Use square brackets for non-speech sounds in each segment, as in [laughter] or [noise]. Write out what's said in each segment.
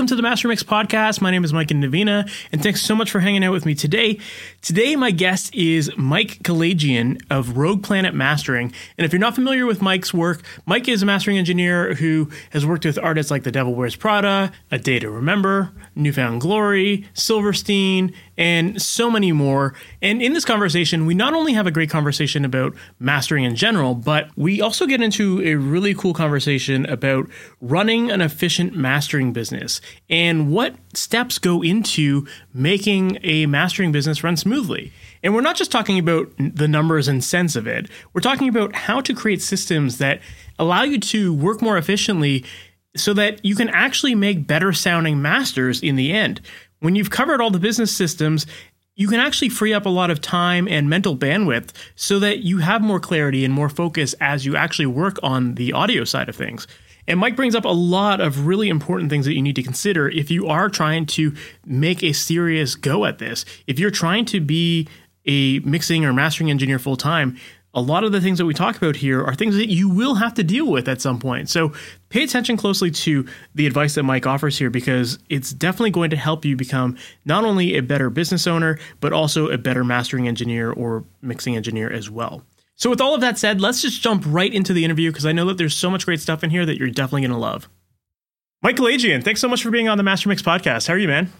Welcome to the Master Mix podcast. My name is Mike Indovina, and thanks so much for hanging out with me today. Today, my guest is Mike Kalajian of Rogue Planet Mastering. And if you're not familiar with Mike's work, Mike is a mastering engineer who has worked with artists like The Devil Wears Prada, A Day to Remember, New Found Glory, Silverstein, and so many more. And in this conversation, we not only have a great conversation about mastering in general, but we also get into a really cool conversation about running an efficient mastering business and what steps go into making a mastering business run smoothly. And we're not just talking about the numbers and sense of it, we're talking about how to create systems that allow you to work more efficiently so that you can actually make better sounding masters in the end. When you've covered all the business systems, you can actually free up a lot of time and mental bandwidth so that you have more clarity and more focus as you actually work on the audio side of things. And Mike brings up a lot of really important things that you need to consider if you are trying to make a serious go at this. If you're trying to be a mixing or mastering engineer full time, a lot of the things that we talk about here are things that you will have to deal with at some point. So pay attention closely to the advice that Mike offers here because it's definitely going to help you become not only a better business owner, but also a better mastering engineer or mixing engineer as well. So, with all of that said, let's just jump right into the interview because I know that there's so much great stuff in here that you're definitely going to love. Mike Kalajian, thanks so much for being on the Master Mix podcast. How are you, man?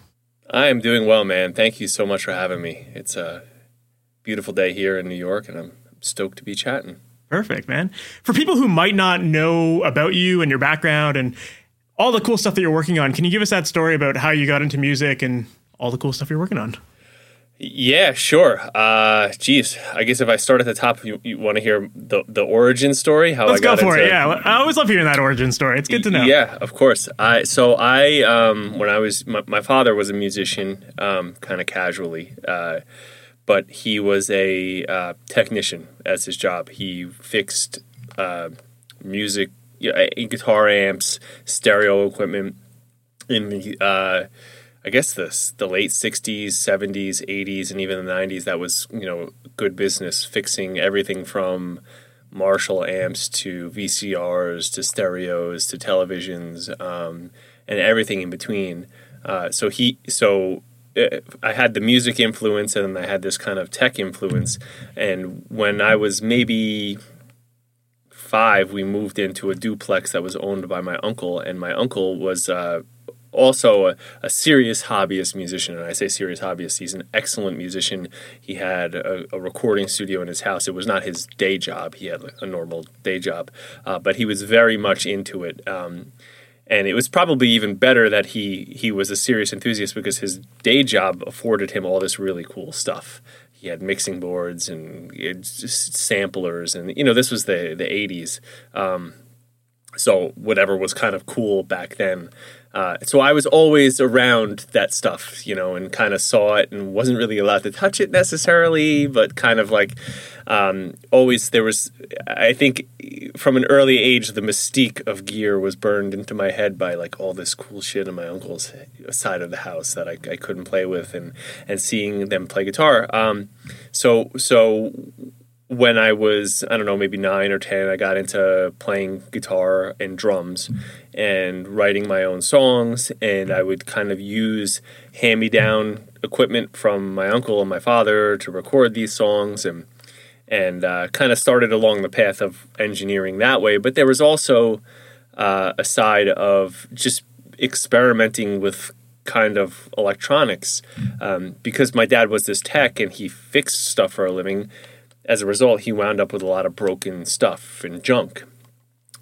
I am doing well, man. Thank you so much for having me. It's a beautiful day here in New York, and I'm stoked to be chatting. Perfect, man. For people who might not know about you and your background and all the cool stuff that you're working on, can you give us that story about how you got into music and all the cool stuff you're working on? Yeah, sure. Uh, geez, I guess if I start at the top, you, you want to hear the the origin story? How Let's I got go for into, it. Yeah, I always love hearing that origin story. It's good to know. Yeah, of course. I so I um, when I was my, my father was a musician, um, kind of casually. Uh, but he was a uh, technician as his job. He fixed uh, music, uh, guitar amps, stereo equipment in the, uh, I guess this the late '60s, '70s, '80s, and even the '90s. That was you know good business, fixing everything from Marshall amps to VCRs to stereos to televisions um, and everything in between. Uh, so he so I had the music influence and I had this kind of tech influence. And when I was maybe five, we moved into a duplex that was owned by my uncle, and my uncle was. Uh, also a, a, serious hobbyist musician. And i say serious hobbyist he's an excellent musician. He had a, a, recording studio in his house. It was not his day job. He had a normal day job. Uh, but he was very much into it. Um, and it was probably even better that he he was a serious enthusiast because his day job afforded him all this really cool stuff. He had mixing boards and samplers, and you know this was the the '80s, um, so whatever was kind of cool back then. Uh, so I was always around that stuff, you know, and kind of saw it and wasn't really allowed to touch it necessarily, but kind of like um, always there was, I think from an early age, the mystique of gear was burned into my head by like all this cool shit in my uncle's side of the house that I, I couldn't play with and, and seeing them play guitar. Um, so, so when I was, I don't know, maybe nine or 10, I got into playing guitar and drums and writing my own songs. And I would kind of use hand me down equipment from my uncle and my father to record these songs and, and uh, kind of started along the path of engineering that way. But there was also uh, a side of just experimenting with kind of electronics um, because my dad was this tech and he fixed stuff for a living as a result, he wound up with a lot of broken stuff and junk.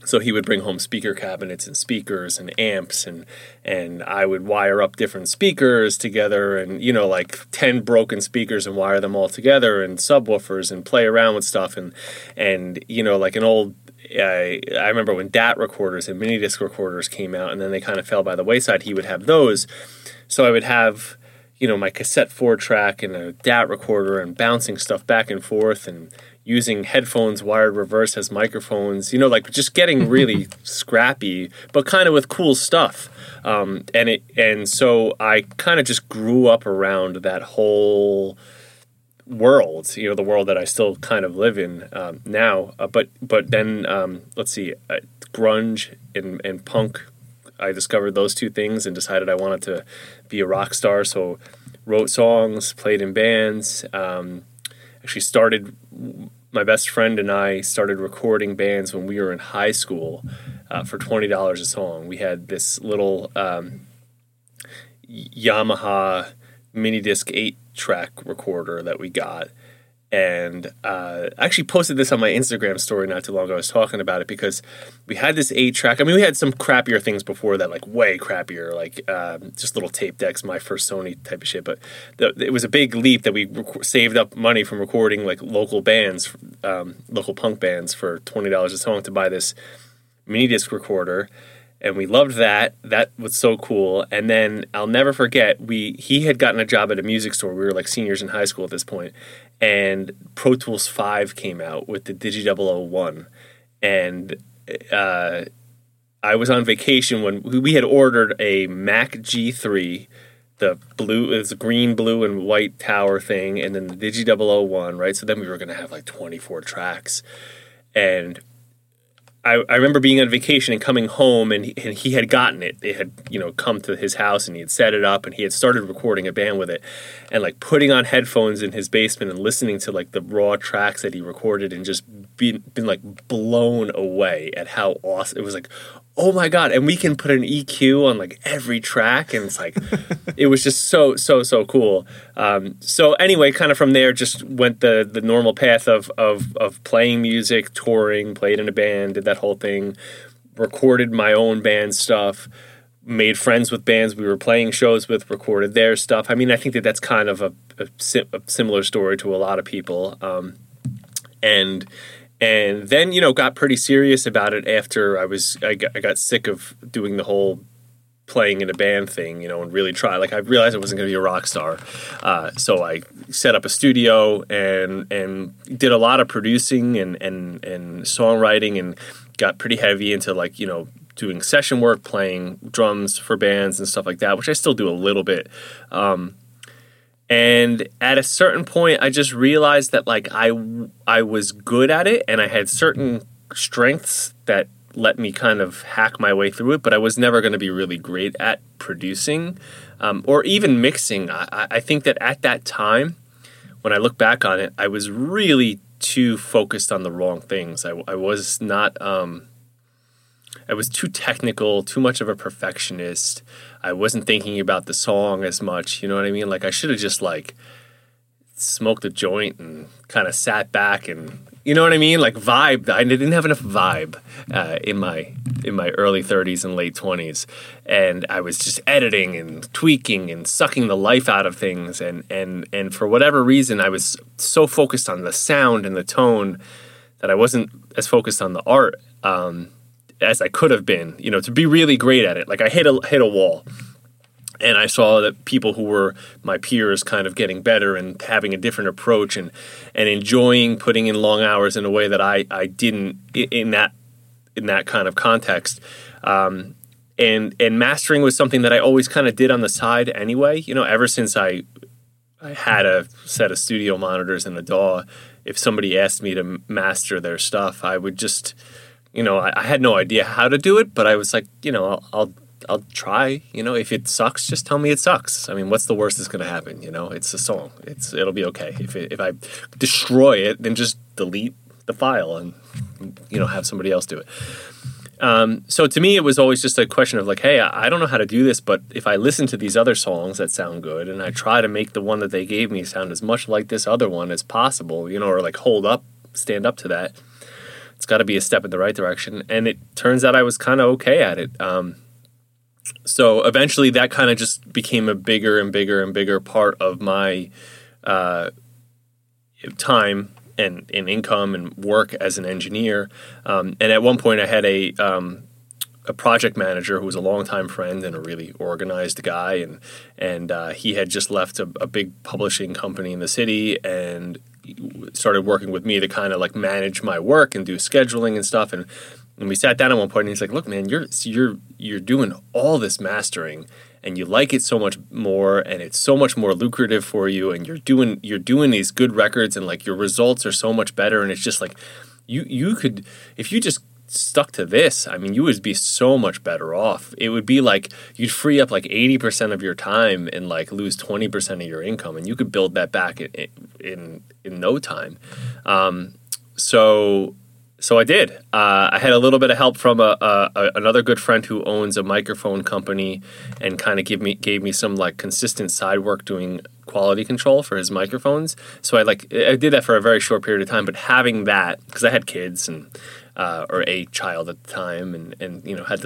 So he would bring home speaker cabinets and speakers and amps and and I would wire up different speakers together and you know like 10 broken speakers and wire them all together and subwoofers and play around with stuff and and you know like an old I, I remember when DAT recorders and mini disc recorders came out and then they kind of fell by the wayside he would have those so I would have you know my cassette four track and a DAT recorder and bouncing stuff back and forth and using headphones wired reverse as microphones. You know, like just getting [laughs] really scrappy, but kind of with cool stuff. Um, and it and so I kind of just grew up around that whole world, you know, the world that I still kind of live in um, now. Uh, but but then um, let's see, uh, grunge and, and punk. I discovered those two things and decided I wanted to be a rock star. So wrote songs, played in bands. Um, actually started. My best friend and I started recording bands when we were in high school uh, for twenty dollars a song. We had this little um, Yamaha mini disc eight track recorder that we got. And uh, I actually posted this on my Instagram story not too long ago. I was talking about it because we had this eight track. I mean, we had some crappier things before that, like way crappier, like um, just little tape decks, my first Sony type of shit. But it was a big leap that we rec- saved up money from recording like local bands, um, local punk bands for twenty dollars a song to buy this mini disc recorder and we loved that. That was so cool. And then I'll never forget we he had gotten a job at a music store. We were like seniors in high school at this point, and Pro Tools Five came out with the Digi 001, and uh, I was on vacation when we had ordered a Mac G3. The blue is green, blue, and white tower thing, and then the Digi 001, right? So then we were going to have like 24 tracks. And I, I remember being on vacation and coming home, and he, and he had gotten it. It had, you know, come to his house, and he had set it up, and he had started recording a band with it, and like putting on headphones in his basement and listening to like the raw tracks that he recorded, and just been been like blown away at how awesome it was. Like, oh my god. And we can put an eq on like every track. And it's like [laughs] it was just so so so cool. Um, so anyway kind of from there just went the the normal path of of of playing music touring played in a band did that whole thing recorded my own band stuff made friends with bands we were playing shows with recorded their stuff. I mean i think that that's kind of a, a, a similar story to a lot of people. Um, and and then you know got pretty serious about it after I was I got, I got sick of doing the whole playing in a band thing, you know, and really try. Like I realized I wasn't going to be a rock star, uh, so I set up a studio and and did a lot of producing and and and songwriting and got pretty heavy into like you know doing session work, playing drums for bands and stuff like that, which I still do a little bit. Um, and at a certain point i just realized that like i i was good at it and i had certain strengths that let me kind of hack my way through it but i was never going to be really great at producing um, or even mixing. I, I think that at that time when i look back on it i was really too focused on the wrong things. I, I was not um, I was too technical, too much of a perfectionist. I wasn't thinking about the song as much. You know what I mean? Like I should have just like smoked a joint and kind of sat back and you know what I mean? Like vibe. I didn't have enough vibe uh, in my in my early 30s and late 20s, and I was just editing and tweaking and sucking the life out of things. And and and for whatever reason, I was so focused on the sound and the tone that I wasn't as focused on the art. Um, as I could have been, you know, to be really great at it. Like I hit a hit a wall. And I saw that people who were my peers kind of getting better and having a different approach and and enjoying putting in long hours in a way that I, I didn't in that in that kind of context. Um, and and mastering was something that I always kind of did on the side anyway. You know, ever since I I had a set of studio monitors and a DAW, if somebody asked me to master their stuff, I would just you know, I, I, had no idea how to do it, but I was like, you know, I'll, I'll, I'll try. You know, if it sucks, just tell me it sucks. I mean, what's the worst that's going to happen? You know, it's a song. It's it'll be okay. If it, if I destroy it, then just delete the file and you know have somebody else do it. Um, so to me, it was always just a question of like, hey, I don't know how to do this, but if I listen to these other songs that sound good and I try to make the one that they gave me sound as much like this other one as possible, you know, or like hold up, stand up to that it's got to be a step in the right direction. And it turns out I was kind of okay at it. Um, so eventually, that kind of just became a bigger and bigger and bigger part of my uh, time and, and income and work as an engineer. Um, and at one point, I had a um, a project manager who was a longtime friend and a really organized guy, and and uh, he had just left a, a, big publishing company in the city and started working with me to kind of like manage my work and do scheduling and stuff. And, and we sat down at one point, and he's like, "Look, man, you're you're you're doing all this mastering." and you like it so much more and it's so much more lucrative for you and you're doing you're doing these good records and like your results are so much better and it's just like you you could if you just stuck to this, I mean, you would be so much better off. It would be like you'd free up like 80% of your time and like lose 20% of your income, and you could build that back in in, in no time. Um, so so I did. Uh, I had a little bit of help from a, a, another good friend who owns a microphone company, and kind of give me gave me some like consistent side work doing quality control for his microphones. So I like I did that for a very short period of time. But having that because I had kids and uh, or a child at the time, and and you know had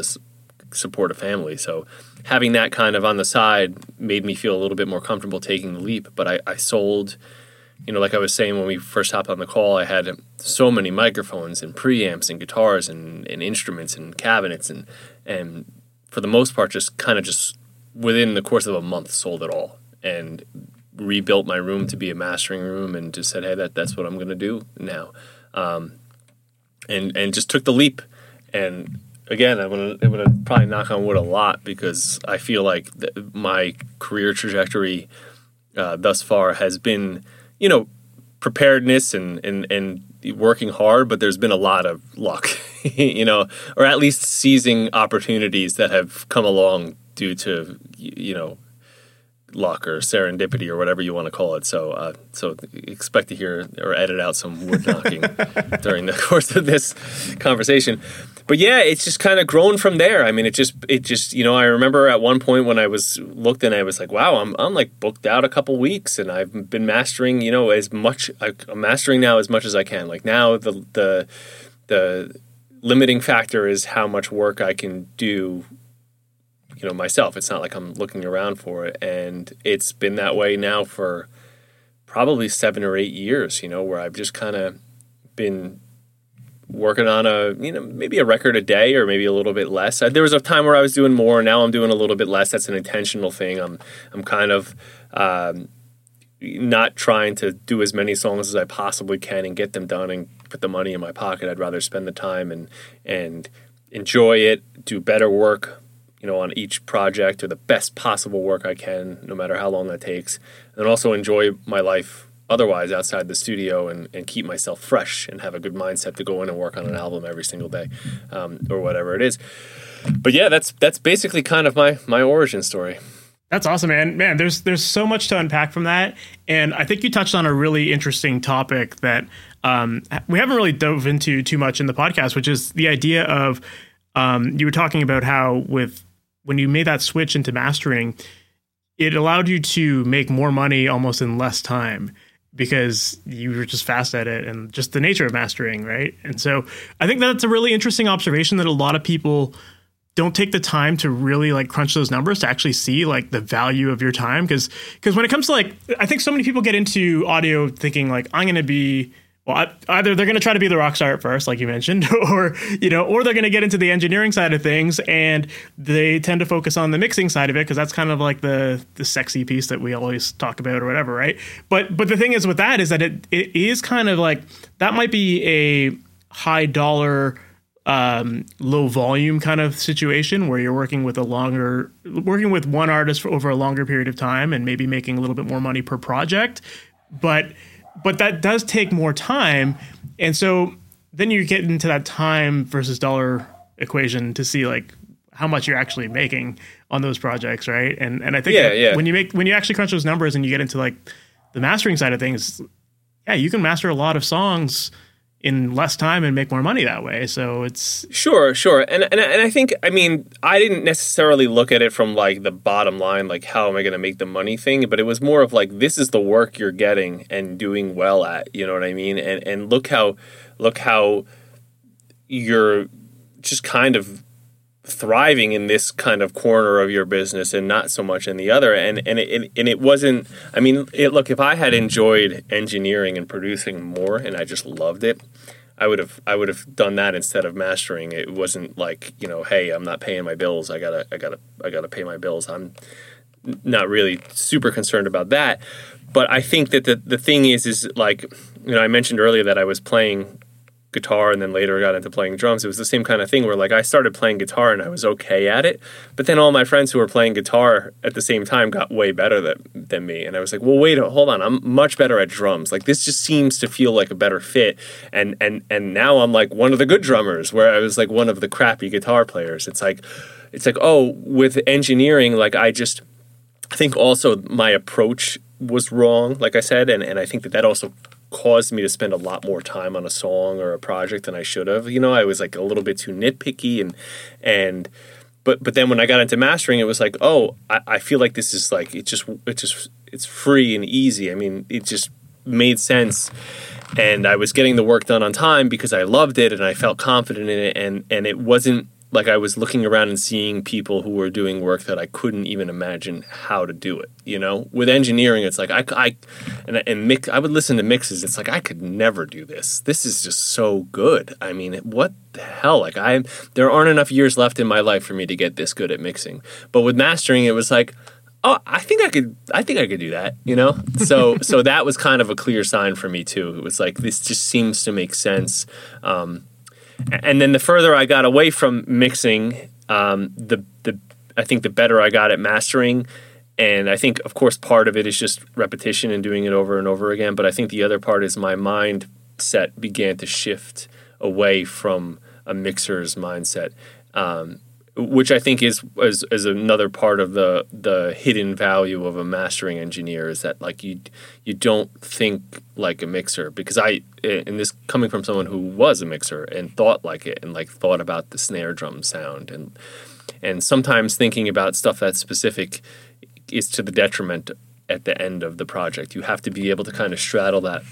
support a family, so having that kind of on the side made me feel a little bit more comfortable taking the leap. But I, I sold you know, like I was saying when we first hopped on the call, I had so many microphones and preamps and guitars and, and instruments and cabinets and and for the most part, just kind of just within the course of a month, sold it all and rebuilt my room to be a mastering room and just said, hey, that that's what I'm going to do now, um, and and just took the leap. And again, I'm gonna I'm gonna probably knock on wood a lot because I feel like my career trajectory uh, thus far has been you know, preparedness and, and, and working hard, but there's been a lot of luck, [laughs] you know, or at least seizing opportunities that have come along due to, you know, luck or serendipity or whatever you want to call it. So, uh, so expect to hear or edit out some wood knocking [laughs] during the course of this conversation but yeah, it's just kind of grown from there. I mean, it just it just you know I remember at one point when I was looked and I was like, wow, I'm I'm like booked out a couple weeks and I've been mastering you know as much I'm mastering now as much as I can. Like now the the the limiting factor is how much work I can do you know myself. It's not like I'm looking around for it, and it's been that way now for probably seven or eight years. You know, where I've just kind of been working on a you know maybe a record a day or maybe a little bit less. Uh, there was a time where I was doing more. Now I'm doing a little bit less. That's an intentional thing. I'm I'm kind of um, not trying to do as many songs as I possibly can and get them done and put the money in my pocket. I'd rather spend the time and and enjoy it, do better work, you know, on each project or the best possible work I can, no matter how long that takes, and also enjoy my life otherwise outside the studio and, and keep myself fresh and have a good mindset to go in and work on an album every single day um, or whatever it is. But yeah that's that's basically kind of my my origin story. That's awesome man. Man there's there's so much to unpack from that. And i think you touched on a really interesting topic that um, we haven't really dove into too much in the podcast which is the idea of um, you were talking about how with when you made that switch into mastering it allowed you to make more money almost in less time because you were just fast at it and just the nature of mastering, right? And so I think that's a really interesting observation that a lot of people don't take the time to really like crunch those numbers to actually see like the value of your time because because when it comes to like I think so many people get into audio thinking like I'm going to be well, either they're going to try to be the rock star at first, like you mentioned, [laughs] or you know, or they're going to get into the engineering side of things, and they tend to focus on the mixing side of it because that's kind of like the the sexy piece that we always talk about or whatever, right? But but the thing is with that is that it it is kind of like that might be a high dollar um, low volume kind of situation where you're working with a longer working with one artist for over a longer period of time and maybe making a little bit more money per project but but that does take more time, and so then you get into that time versus dollar equation to see like how much you're actually making on those projects, right? And and I think yeah, yeah. when you make when you actually crunch those numbers and you get into like the mastering side of things, yeah, you can master a lot of songs in less time and make more money that way. So it's sure, sure, and and and I think I mean I didn't necessarily look at it from like the bottom line, like how am I going to make the money thing, but it was more of like this is the work you're getting and doing well at. You know what I mean? And and look how look how you're just kind of thriving in this kind of corner of your business and not so much in the other and and it, and it wasn't i mean it, look if i had enjoyed engineering and producing more and i just loved it I would have I would have done that instead of mastering. It wasn't like you know, hey, I'm not paying my bills. I gotta I gotta I gotta pay my bills. I'm not really super concerned about that. But I think that the the thing is is like you know I mentioned earlier that I was playing guitar and then later got into playing drums. It was the same kind of thing where like I started playing guitar and I was okay at it, but then all my friends who were playing guitar at the same time got way better than, than me. And I was like, well, wait, hold on, I'm much better at drums. Like this just seems to feel like a better fit. And and and now I'm like one of the good drummers, where I was like one of the crappy guitar players. It's like it's like oh, with engineering, like I just I think also my approach was wrong, like I said, and, and I think that that also caused me to spend a lot more time on a song or a project than I should have. You know, I was like a little bit too nitpicky and and but but then when I got into mastering, it was like, oh, I, I feel like this is like it just it just it's free and easy. I mean, it just made sense and I was getting the work done on time because I loved it and I felt confident in it and and it wasn't like I was looking around and seeing people who were doing work that I couldn't even imagine how to do it. You know, with engineering, it's like I, I and, and mix. I would listen to mixes. It's like I could never do this. This is just so good. I mean, what the hell? Like I, there aren't enough years left in my life for me to get this good at mixing. But with mastering, it was like. Oh, I think I could. I think I could do that. You know, so so that was kind of a clear sign for me too. It was like this just seems to make sense. Um, and then the further I got away from mixing, um, the the I think the better I got at mastering. And I think, of course, part of it is just repetition and doing it over and over again. But I think the other part is my mindset began to shift away from a mixer's mindset. Um, which I think is, is is another part of the the hidden value of a mastering engineer is that like you you don't think like a mixer because I and this coming from someone who was a mixer and thought like it and like thought about the snare drum sound and and sometimes thinking about stuff that's specific is to the detriment at the end of the project. You have to be able to kind of straddle that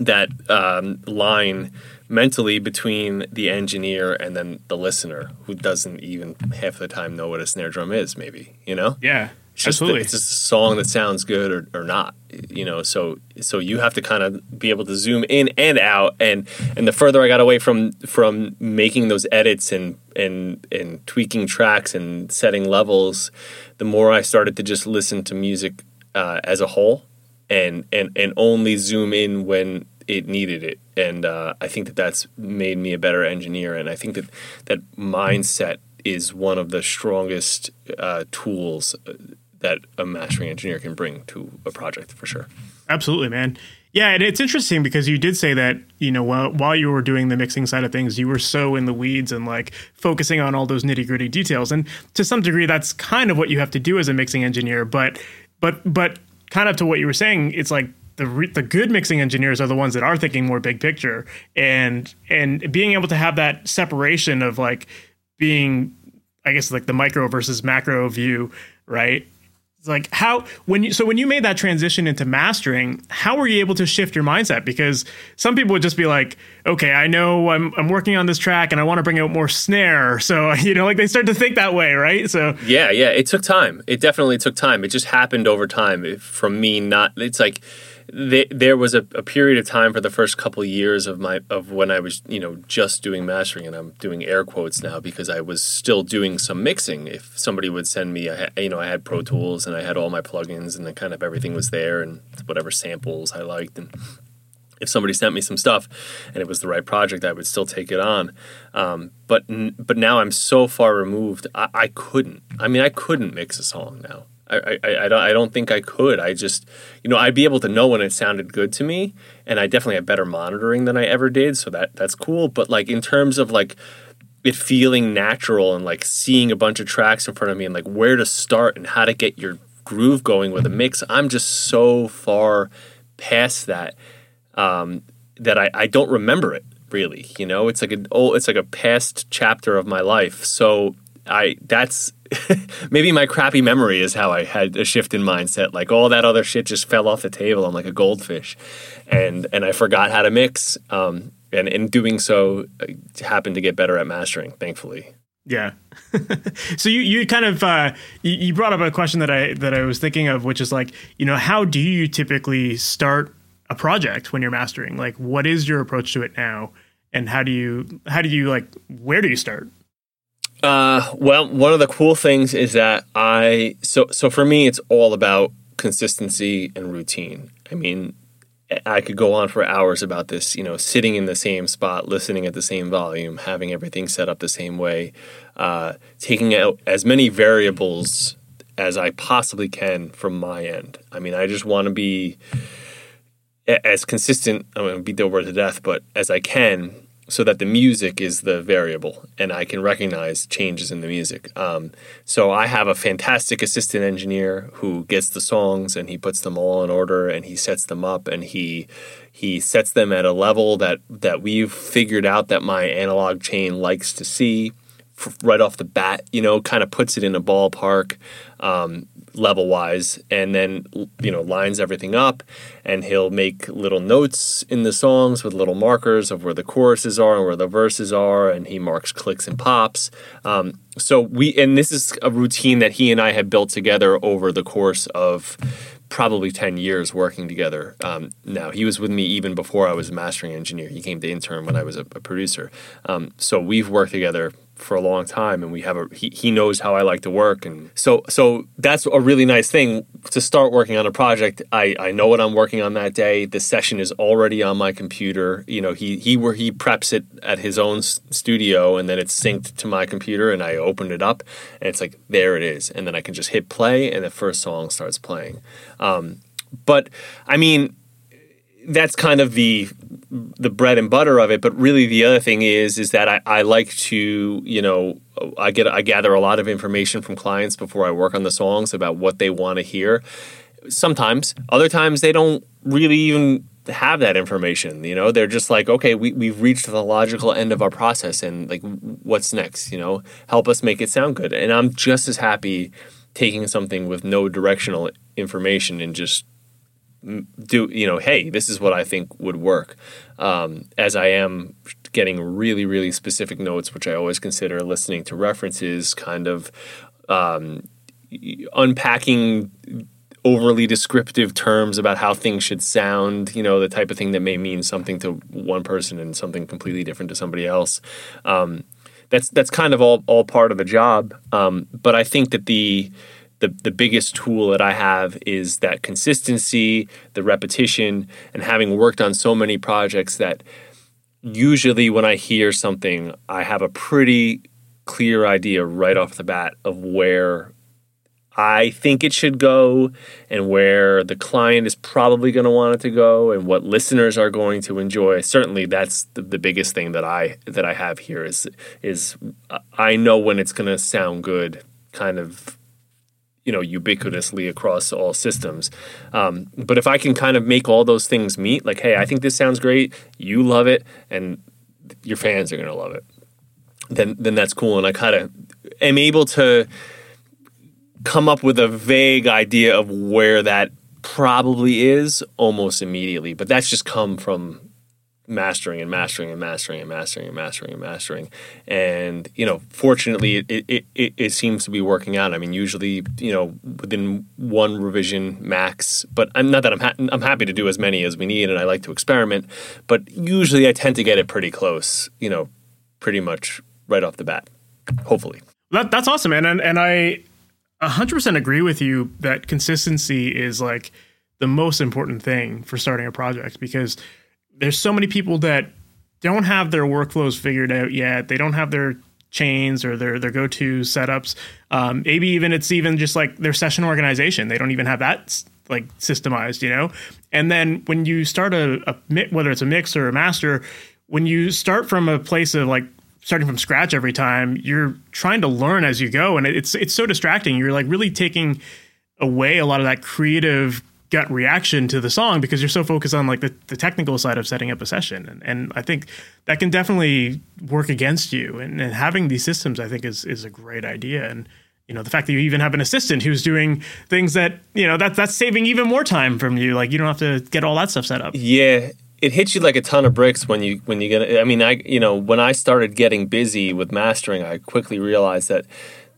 that um, line mentally between the engineer and then the listener who doesn't even half the time know what a snare drum is maybe you know? Yeah it's just, absolutely. it's just a song that sounds good or, or not you know? So so you have to kind of be able to zoom in and out and and the further i got away from from making those edits and and and tweaking tracks and setting levels the more i started to just listen to music uh, as a whole and and and only zoom in when it needed it, and uh, I think that that's made me a better engineer. And I think that that mindset is one of the strongest uh, tools uh, that a mastering engineer can bring to a project for sure. Absolutely, man. Yeah, and it's interesting because you did say that you know while while you were doing the mixing side of things, you were so in the weeds and like focusing on all those nitty gritty details, and to some degree, that's kind of what you have to do as a mixing engineer. But but but kind of to what you were saying, it's like the re- the good mixing engineers are the ones that are thinking more big picture and and being able to have that separation of like being I guess like the micro versus macro view, right? Like how when you so when you made that transition into mastering, how were you able to shift your mindset? Because some people would just be like, okay, I know I'm I'm working on this track and I want to bring out more snare, so [laughs] you know, like they start to think that way, right? So yeah, yeah, it took time. It definitely took time. It just happened over time. From me, not it's like there was a, a, period of time for the first couple years of my of when I was you know just doing mastering, and I'm doing air quotes now because I was still doing some mixing. If somebody would send me, a, you know, I had Pro Tools and I had all my plugins, and kind of everything was there, and whatever samples I liked, and if somebody sent me some stuff and it was the right project, I would still take it on. Um, but but now I'm so far removed, I, I couldn't. I mean, I couldn't mix a song now. I, I, I, don't, I don't think I could. I just, you know, I'd be able to know when it sounded good to me, and I definitely have better monitoring than I ever did, so that that's cool. But like in terms of like it feeling natural and like seeing a bunch of tracks in front of me and like where to start and how to get your groove going with a mix, I'm just so far past that um, that I, I don't remember it really. You know, it's like a oh, it's like a past chapter of my life. So I that's [laughs] maybe my crappy memory is how I had a shift in mindset. Like all that other shit just fell off the table. I'm like a goldfish, and and I forgot how to mix. Um, and in doing so, I happened to get better at mastering. Thankfully. Yeah. [laughs] so you you kind of uh, you, you brought up a question that I that I was thinking of, which is like you know how do you typically start a project when you're mastering? Like what is your approach to it now? and how do you how do you like where do you start? Uh, well, one of the cool things is that I so so for me it's all about consistency and routine. I mean, I could go on for hours about this, you know, sitting in the same spot, listening at the same volume, having everything set up the same way, uh, taking out as many variables as I possibly can from my end. I mean, I just want to be as consistent, I'm going to beat the word to death, but as I can so that the music is the variable and I can recognize changes in the music. Um, so I have a fantastic assistant engineer who gets the songs and he puts them all in order and he sets them up and he he sets them at a level that that we've figured out that my analog chain likes to see right off the bat. You know, kind of puts it in a ballpark. Um, level wise and then you know lines everything up and he'll make little notes in the songs with little markers of where the choruses are and where the verses are and he marks clicks and pops. Um, so we and this is a routine that he and i have built together over the course of probably 10 years working together. Um, now he was with me even before i was a mastering engineer. He came to intern when i was a, a producer. Um, so we've worked together for a long time and we have a he, he knows how I like to work and so so that's a really nice thing. To start working on a project I, I know what I'm working on that day. The session is already on my computer. You know he he where he preps it at his own studio and then it's synced to my computer and I open it up and it's like there it is. And then I can just hit play and the first song starts playing. Um, but I mean that's kind of the the bread and butter of it. But really, the other thing is is that I, I like to you know I get I gather a lot of information from clients before I work on the songs about what they want to hear. Sometimes, other times they don't really even have that information. You know, they're just like, okay, we we've reached the logical end of our process, and like, what's next? You know, help us make it sound good. And I'm just as happy taking something with no directional information and just do you know hey this is what i think would work. Um, as i am getting really really specific notes which i always consider listening to references kind of um, unpacking overly descriptive terms about how things should sound you know the type of thing that may mean something to one person and something completely different to somebody else. Um, that's that's kind of all all part of the job. Um, but i think that the the, the biggest tool that I have is that consistency, the repetition, and having worked on so many projects that usually when I hear something, I have a pretty clear idea right off the bat of where I think it should go and where the client is probably going to want it to go and what listeners are going to enjoy. Certainly that's the, the biggest thing that I that I have here is is uh, I know when it's going to sound good kind of you know ubiquitously across all systems. Um, but if I can kind of make all those things meet, like, hey, I think this sounds great, you love it, and your fans are going to love it, then then that's cool. And I kind of am able to come up with a vague idea of where that probably is almost immediately. But that's just come from mastering and mastering and mastering and mastering and mastering and mastering. And you know fortunately it, it, it, it, seems to be working out. I mean usually you know within one revision max but i'm not that i'm, ha- I'm happy to do as many as we need and i like to experiment but usually i tend to get it pretty close you know pretty much right off the bat hopefully. That, that's awesome man. And, and i 100% agree with you that consistency is like the most important thing for starting a project because there's so many people that don't have their workflows figured out yet. They don't have their chains or their their go-to setups. Um, maybe even it's even just like their session organization. They don't even have that like systemized, you know. And then when you start a, a whether it's a mix or a master, when you start from a place of like starting from scratch every time, you're trying to learn as you go, and it's it's so distracting. You're like really taking away a lot of that creative gut reaction to the song because you're so focused on like the, the technical side of setting up a session. And, and i think that can definitely work against you. And, and having these systems i think is is a great idea. And you know the fact that you even have an assistant who's doing things that you know that that's saving even more time from you. Like you don't have to get all that stuff set up. Yeah. It hits you like a ton of bricks when you when you get i mean i you know when i started getting busy with mastering i quickly realized that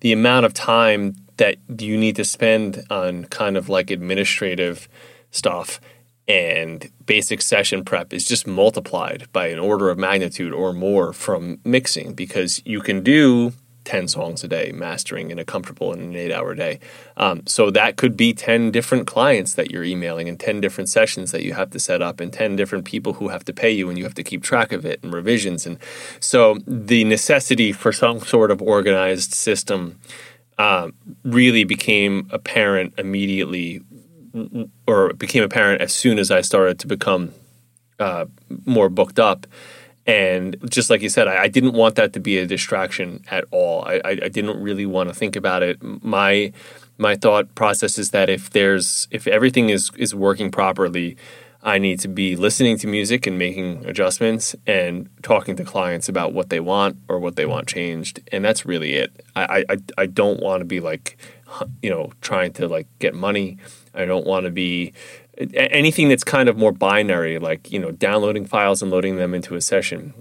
the amount of time that you need to spend on kind of like administrative stuff and basic session prep is just multiplied by an order of magnitude or more from mixing because you can do 10 songs a day mastering in a comfortable in an eight hour day. Um, so that could be 10 different clients that you're emailing and 10 different sessions that you have to set up and 10 different people who have to pay you and you have to keep track of it and revisions. And so the necessity for some sort of organized system uh, really became apparent immediately or became apparent as soon as I started to become uh, more booked up. And just like you said, I, I, didn't want that to be a distraction at all. I, I, I, didn't really want to think about it. My my thought process is that if there's if everything is is working properly, I need to be listening to music and making adjustments and talking to clients about what they want or what they want changed. And that's really it. I I, I don't want to be like you know trying to like get money I don't want to be anything that's kind of more binary, like you know, downloading files and loading them into a session.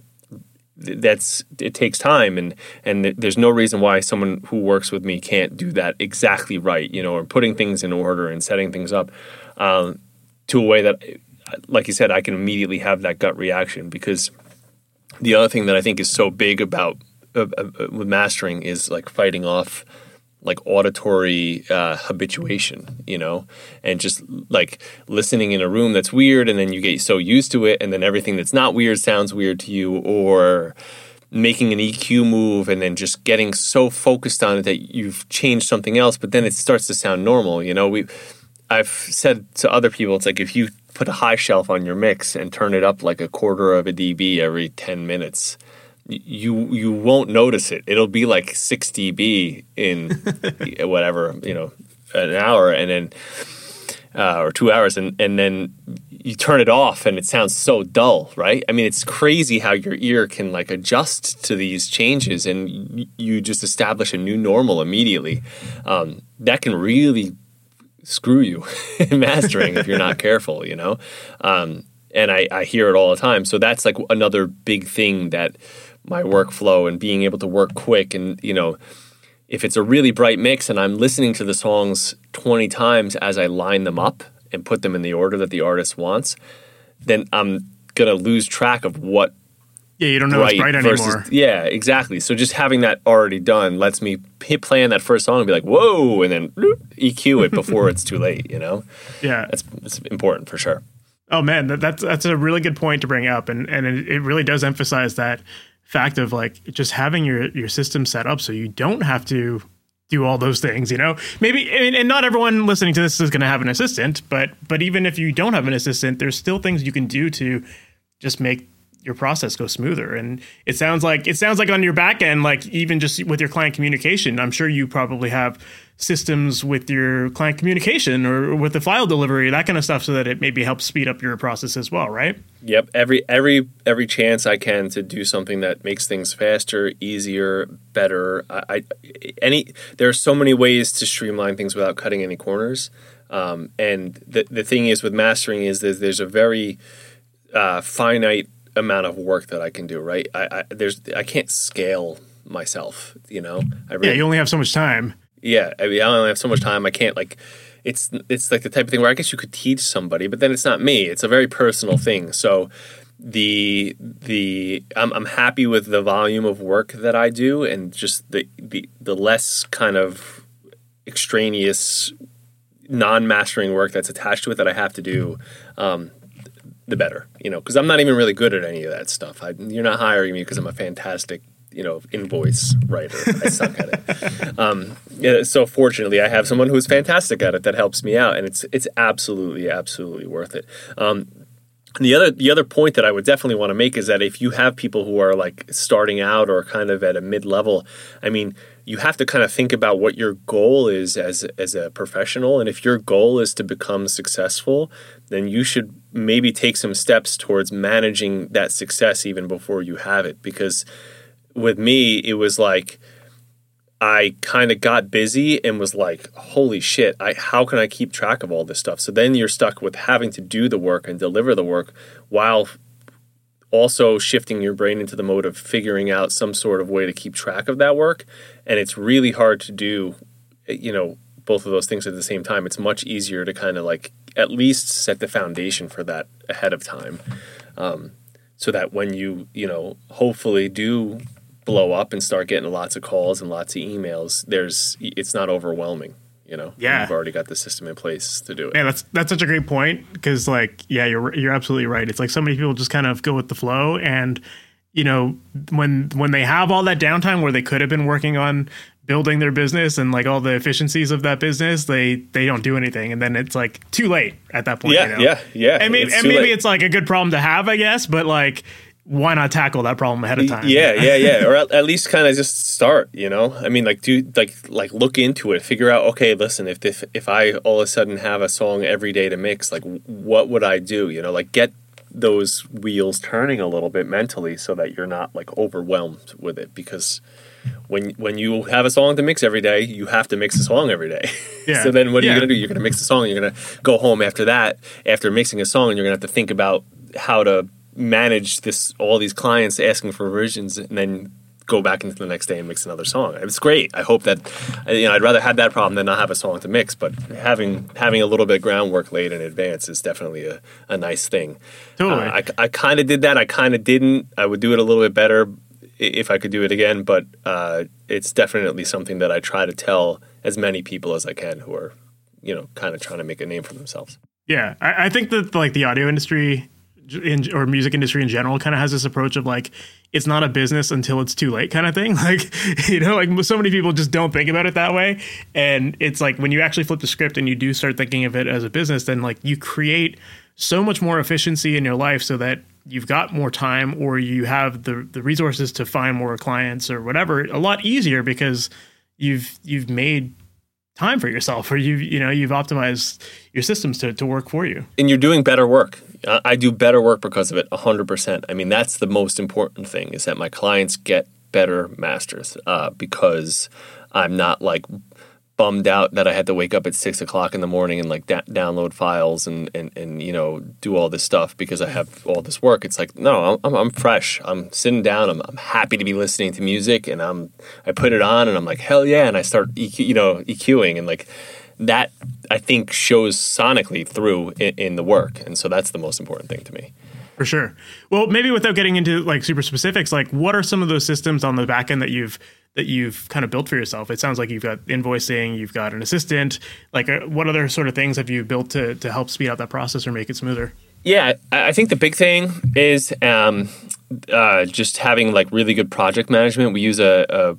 That's it takes time, and and there's no reason why someone who works with me can't do that exactly right. You know, or putting things in order and setting things up um, to a way that, like you said, I can immediately have that gut reaction. Because the other thing that I think is so big about uh, uh, with mastering is like fighting off like auditory uh, habituation, you know, and just like listening in a room that's weird, and then you get so used to it, and then everything that's not weird sounds weird to you, or making an EQ move and then just getting so focused on it that you've changed something else, but then it starts to sound normal. You know, we I've said to other people, it's like if you put a high shelf on your mix and turn it up like a quarter of a dB every ten minutes you you won't notice it. It'll be like 6 dB in [laughs] whatever you know an hour, and then uh, or two hours, and and then you turn it off, and it sounds so dull, right? I mean, it's crazy how your ear can like adjust to these changes, and you just establish a new normal immediately. Um, that can really screw you [laughs] in mastering if you're not [laughs] careful, you know. Um, and I, I hear it all the time. So that's like another big thing that my workflow and being able to work quick and you know if it's a really bright mix and I'm listening to the songs 20 times as I line them up and put them in the order that the artist wants, then I'm going to lose track of what yeah, you don't know bright it's bright versus, anymore. Yeah, exactly. So just having that already done lets me hit play on that first song and be like, "Whoa!" and then [laughs] EQ it before it's too late. You know? Yeah, that's, that's important for sure. Oh man, that, that's that's a really good point to bring up, and and it, it really does emphasize that fact of like just having your your system set up so you don't have to do all those things you know maybe and, and not everyone listening to this is going to have an assistant but but even if you don't have an assistant there's still things you can do to just make your process go smoother and it sounds like it sounds like on your back end like even just with your client communication i'm sure you probably have systems with your client communication or with the file delivery, that kind of stuff, so that it maybe helps speed up your process as well, right? Yep. Every every every chance I can to do something that makes things faster, easier, better. I, I any there are so many ways to streamline things without cutting any corners. Um, and the the thing is with mastering is that there's a very uh, finite amount of work that I can do. Right. I, I there's I can't scale myself. You know. I really, yeah. You only have so much time. Yeah, I mean, I only have so much time. I can't like. It's it's like the type of thing where I guess you could teach somebody, but then it's not me. It's a very personal thing. So the the I'm, I'm happy with the volume of work that I do, and just the the the less kind of extraneous non-mastering work that's attached to it that I have to do. Um, the better, you know, because I'm not even really good at any of that stuff. I, you're not hiring me because I'm a fantastic you know invoice writer. I suck at it. [laughs] Um, yeah, so fortunately, I have someone who's fantastic at it that helps me out, and it's it's absolutely absolutely worth it. Um, the other the other point that I would definitely want to make is that if you have people who are like starting out or kind of at a mid level, I mean, you have to kind of think about what your goal is as as a professional, and if your goal is to become successful, then you should maybe take some steps towards managing that success even before you have it, because with me, it was like I kind of got busy and was like, holy shit, I how can I keep track of all this stuff? So then you're stuck with having to do the work and deliver the work while also shifting your brain into the mode of figuring out some sort of way to keep track of that work. And it's really hard to do, you know, both of those things at the same time. It's much easier to kind of like at least set the foundation for that ahead of time, um, so that when you you know hopefully do blow up and start getting lots of calls and lots of emails, there's it's not overwhelming. You know, Yeah. you've already got the system in place to do it. Yeah, that's that's such a great point because, like, yeah, you're you're absolutely right. It's like so many people just kind of go with the flow, and you know, when when they have all that downtime where they could have been working on building their business and like all the efficiencies of that business, they they don't do anything, and then it's like too late at that point. Yeah, you know? yeah, yeah. I mean, It's and maybe late. it's like a good problem to have, I guess, but like, why not tackle that problem ahead of time? Yeah, yeah, yeah. or at, at least kind of just start. You know, I mean, like do like like look into it. Figure out. Okay, listen. If if if I all of a sudden have a song every day to mix, like what would I do? You know, like get those wheels turning a little bit mentally, so that you're not like overwhelmed with it. Because when when you have a song to mix every day, you have to mix a song every day. [laughs] Yeah. so then what are Yeah. you gonna do? You're gonna mix the song. You're gonna go home after that. After mixing a song, and you're gonna have to think about how to manage this all these clients asking for revisions, and then go back into the next day and mix another song. It's great. I hope that you know I'd rather have that problem than not have a song to mix. But having having a little bit of groundwork laid in advance is definitely a, a nice thing. Totally. Uh, I, I kind of did that. I kind of didn't. I would do it a little bit better if I could do it again. But uh, it's definitely something that I try to tell as many people as I can who are, you know, kind of trying to make a name for themselves. Yeah, I, I think that like the audio industry in, or music industry in general kind of has this approach of like it's not a business until it's too late kind of thing. [laughs] Like you know, like so many people just don't think about it that way, and it's like when you actually flip the script and you do start thinking of it as a business, then like you create so much more efficiency in your life so that you've got more time or you have the the resources to find more clients or whatever a lot easier because you've you've made time for yourself or you you know you've optimized your systems to, to work for you and you're doing better work. I do better work because of it, 100%. I mean, that's the most important thing is that my clients get better masters uh, because I'm not like bummed out that I had to wake up at six o'clock in the morning and like da- download files and, and, and, you know, do all this stuff because I have all this work. It's like, no, I'm, I'm fresh. I'm sitting down. I'm, I'm happy to be listening to music and I'm, I put it on and I'm like, hell yeah. And I start, EQ, you know, EQing and like, that I think shows sonically through in, in the work, and so that's the most important thing to me. For sure. Well, maybe without getting into like super specifics, like what are some of those systems on the back end that you've that you've kind of built for yourself? It sounds like you've got invoicing, you've got an assistant. Like, uh, what other sort of things have you built to to help speed up that process or make it smoother? Yeah, I think the big thing is um, uh, just having like really good project management. We use a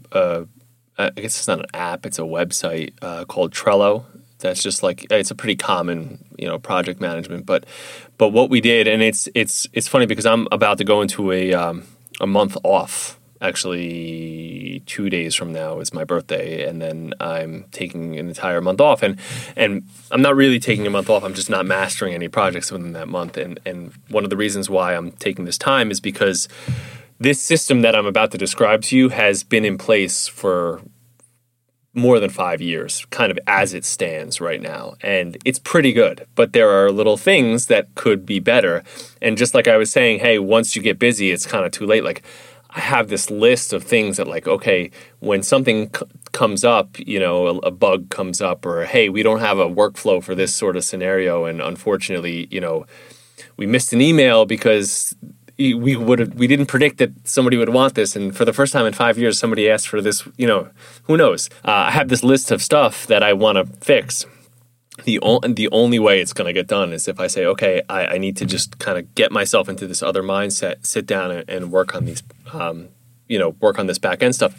I guess it's not an app; it's a website uh, called Trello. That's just like it's a pretty common, you know, project management. But but what we did, and it's it's it's funny because I'm about to go into a um, a month off. Actually, two days from now is my birthday, and then I'm taking an entire month off. And and I'm not really taking a month off. I'm just not mastering any projects within that month. And and one of the reasons why I'm taking this time is because this system that I'm about to describe to you has been in place for more than five years, kind of as it stands right now. And it's pretty good, but there are little things that could be better. And just like I was saying, hey, once you get busy, it's kind of too late. Like, I have this list of things that, like, okay, when something c- comes up, you know, a, a bug comes up, or hey, we don't have a workflow for this sort of scenario. And unfortunately, you know, we missed an email because we would we didn't predict that somebody would want this. And for the first time in five years somebody asked for this you know who knows? Uh, i have this list of stuff that i want to fix. The, o- the only way it's going to get done is if i say okay i, I need to just kind of get myself into this other mindset sit down and, and work on these um, you know work on this back end stuff.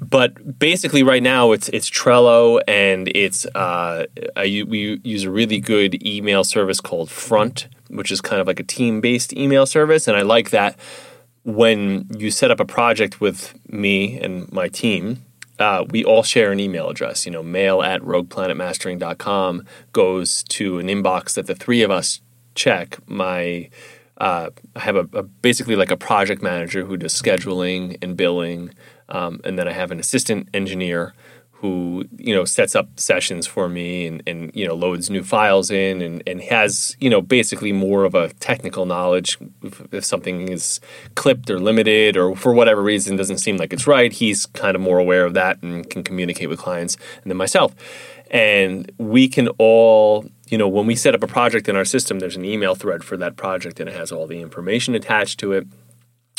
But basically right now it's it's Trello and it's uh, I, we use a really good email service called Front, which is kind of like a team based email service, and I like that when you set up a project with me and my team. Uh, we all share an email address. You know, mail at rogueplanetmastering.com goes to an inbox that the three of us check. My uh, I have a, a basically like a project manager who does scheduling and billing, um, and then I have an assistant engineer who you know sets up sessions for me and, and you know loads new files in and, and has you know basically more of a technical knowledge if, if something is clipped or limited or for whatever reason doesn't seem like it's right he's kind of more aware of that and can communicate with clients and then myself and we can all you know, when we set up a project in our system, there's an email thread for that project and it has all the information attached to it.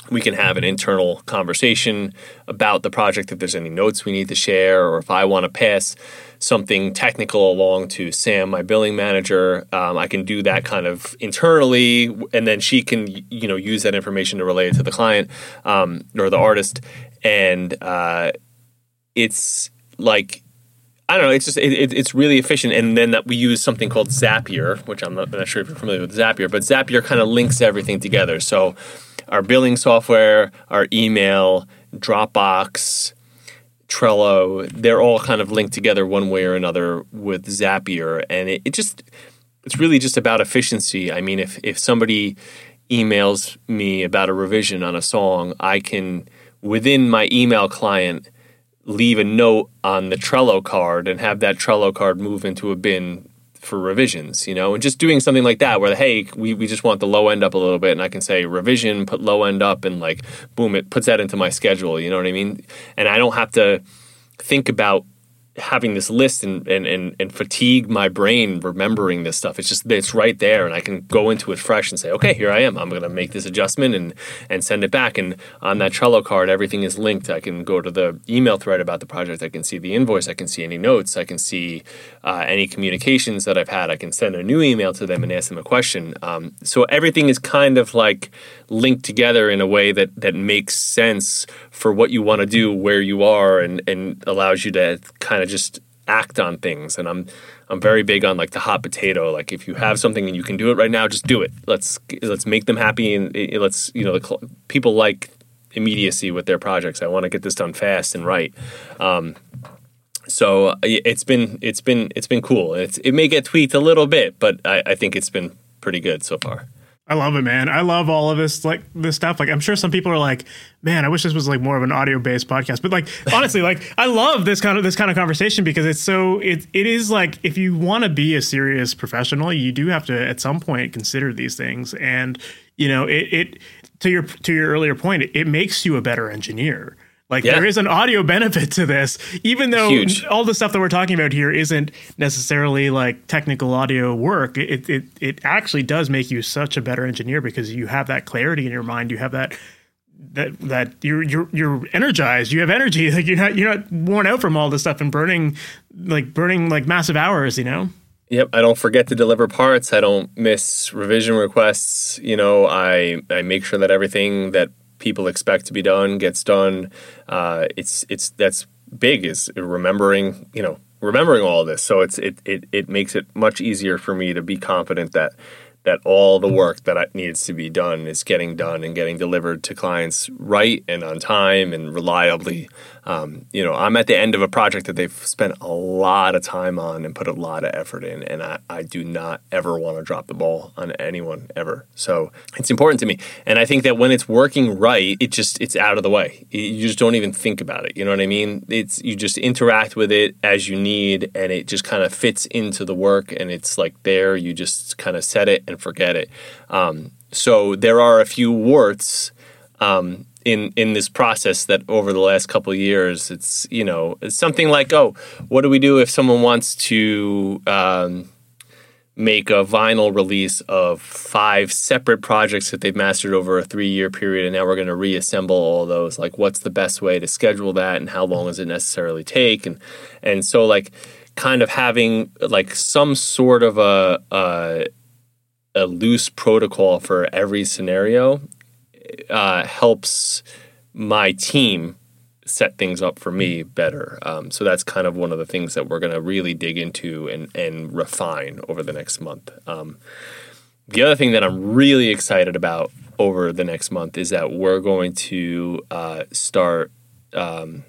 We can have an internal conversation about the project if there's any notes we need to share, or if I want to pass something technical along to Sam, my billing manager, um, I can do that kind of internally, and then she can, you know, use that information to relay it to the client um, or the artist. And uh, it's like I don't know. It's just it, it, it's really efficient, and then that we use something called Zapier, which I'm not, I'm not sure if you're familiar with Zapier, but Zapier kind of links everything together. So our billing software, our email, Dropbox, Trello, they're all kind of linked together one way or another with Zapier, and it, it just it's really just about efficiency. I mean, if if somebody emails me about a revision on a song, I can within my email client leave a note on the Trello card and have that Trello card move into a bin for revisions, you know, and just doing something like that where, hey, we, we just want the low end up a little bit and I can say revision, put low end up and like, boom, it puts that into my schedule, you know what I mean? And I don't have to think about having this list and, and, and, and fatigue my brain remembering this stuff. It's just it's right there and I can go into it fresh and say, okay, here I am. I'm gonna make this adjustment and and send it back. And on that Trello card, everything is linked. I can go to the email thread about the project. I can see the invoice. I can see any notes. I can see uh, any communications that I've had. I can send a new email to them and ask them a question. Um, so everything is kind of like linked together in a way that that makes sense for what you want to do, where you are, and and allows you to kind of just act on things. And I'm I'm very big on like the hot potato. Like if you have something and you can do it right now, just do it. Let's let's make them happy and let's you know the people like immediacy with their projects. I want to get this done fast and right. Um, so it's been it's been it's been cool. It's, it may get tweaked a little bit, but I, I think it's been pretty good so far. I love it, man. I love all of this, like this stuff. Like, I'm sure some people are like, "Man, I wish this was like more of an audio based podcast." But like, [laughs] honestly, like, I love this kind of this kind of conversation because it's so it it is like if you want to be a serious professional, you do have to at some point consider these things, and you know, it it to your to your earlier point, it, it makes you a better engineer like yeah. there is an audio benefit to this, even though Huge. all the stuff that we're talking about here isn't necessarily like technical audio work. It, it it actually does make you such a better engineer because you have that clarity in your mind. You have that that that you're you're you're energized. You have energy. [laughs] Like you're not you're not worn out from all this stuff and burning like burning like massive hours. You know. Yep, I don't forget to deliver parts. I don't miss revision requests. You know, I I make sure that everything that people expect to be done gets done. Uh, it's it's that's big is remembering you know remembering all this. So it's it it it makes it much easier for me to be confident that that all the work that needs to be done is getting done and getting delivered to clients right and on time and reliably. Um, you know, I'm at the end of a project that they've spent a lot of time on and put a lot of effort in, and I, I do not ever want to drop the ball on anyone ever. So it's important to me, and I think that when it's working right, it just it's out of the way. You just don't even think about it. You know what I mean? It's you just interact with it as you need, and it just kind of fits into the work, and it's like there. You just kind of set it and and forget it. Um, so there are a few warts um, in in this process that over the last couple years, it's you know it's something like oh, what do we do if someone wants to um, make a vinyl release of five separate projects that they've mastered over a three year period, and now we're going to reassemble all those. Like, what's the best way to schedule that, and how long does it necessarily take? And and so like kind of having like some sort of a, a a loose protocol for every scenario uh, helps my team set things up for me better. Um, so that's kind of one of the things that we're going to really dig into and, and refine over the next month. Um, the other thing that I'm really excited about over the next month is that we're going to uh, start um,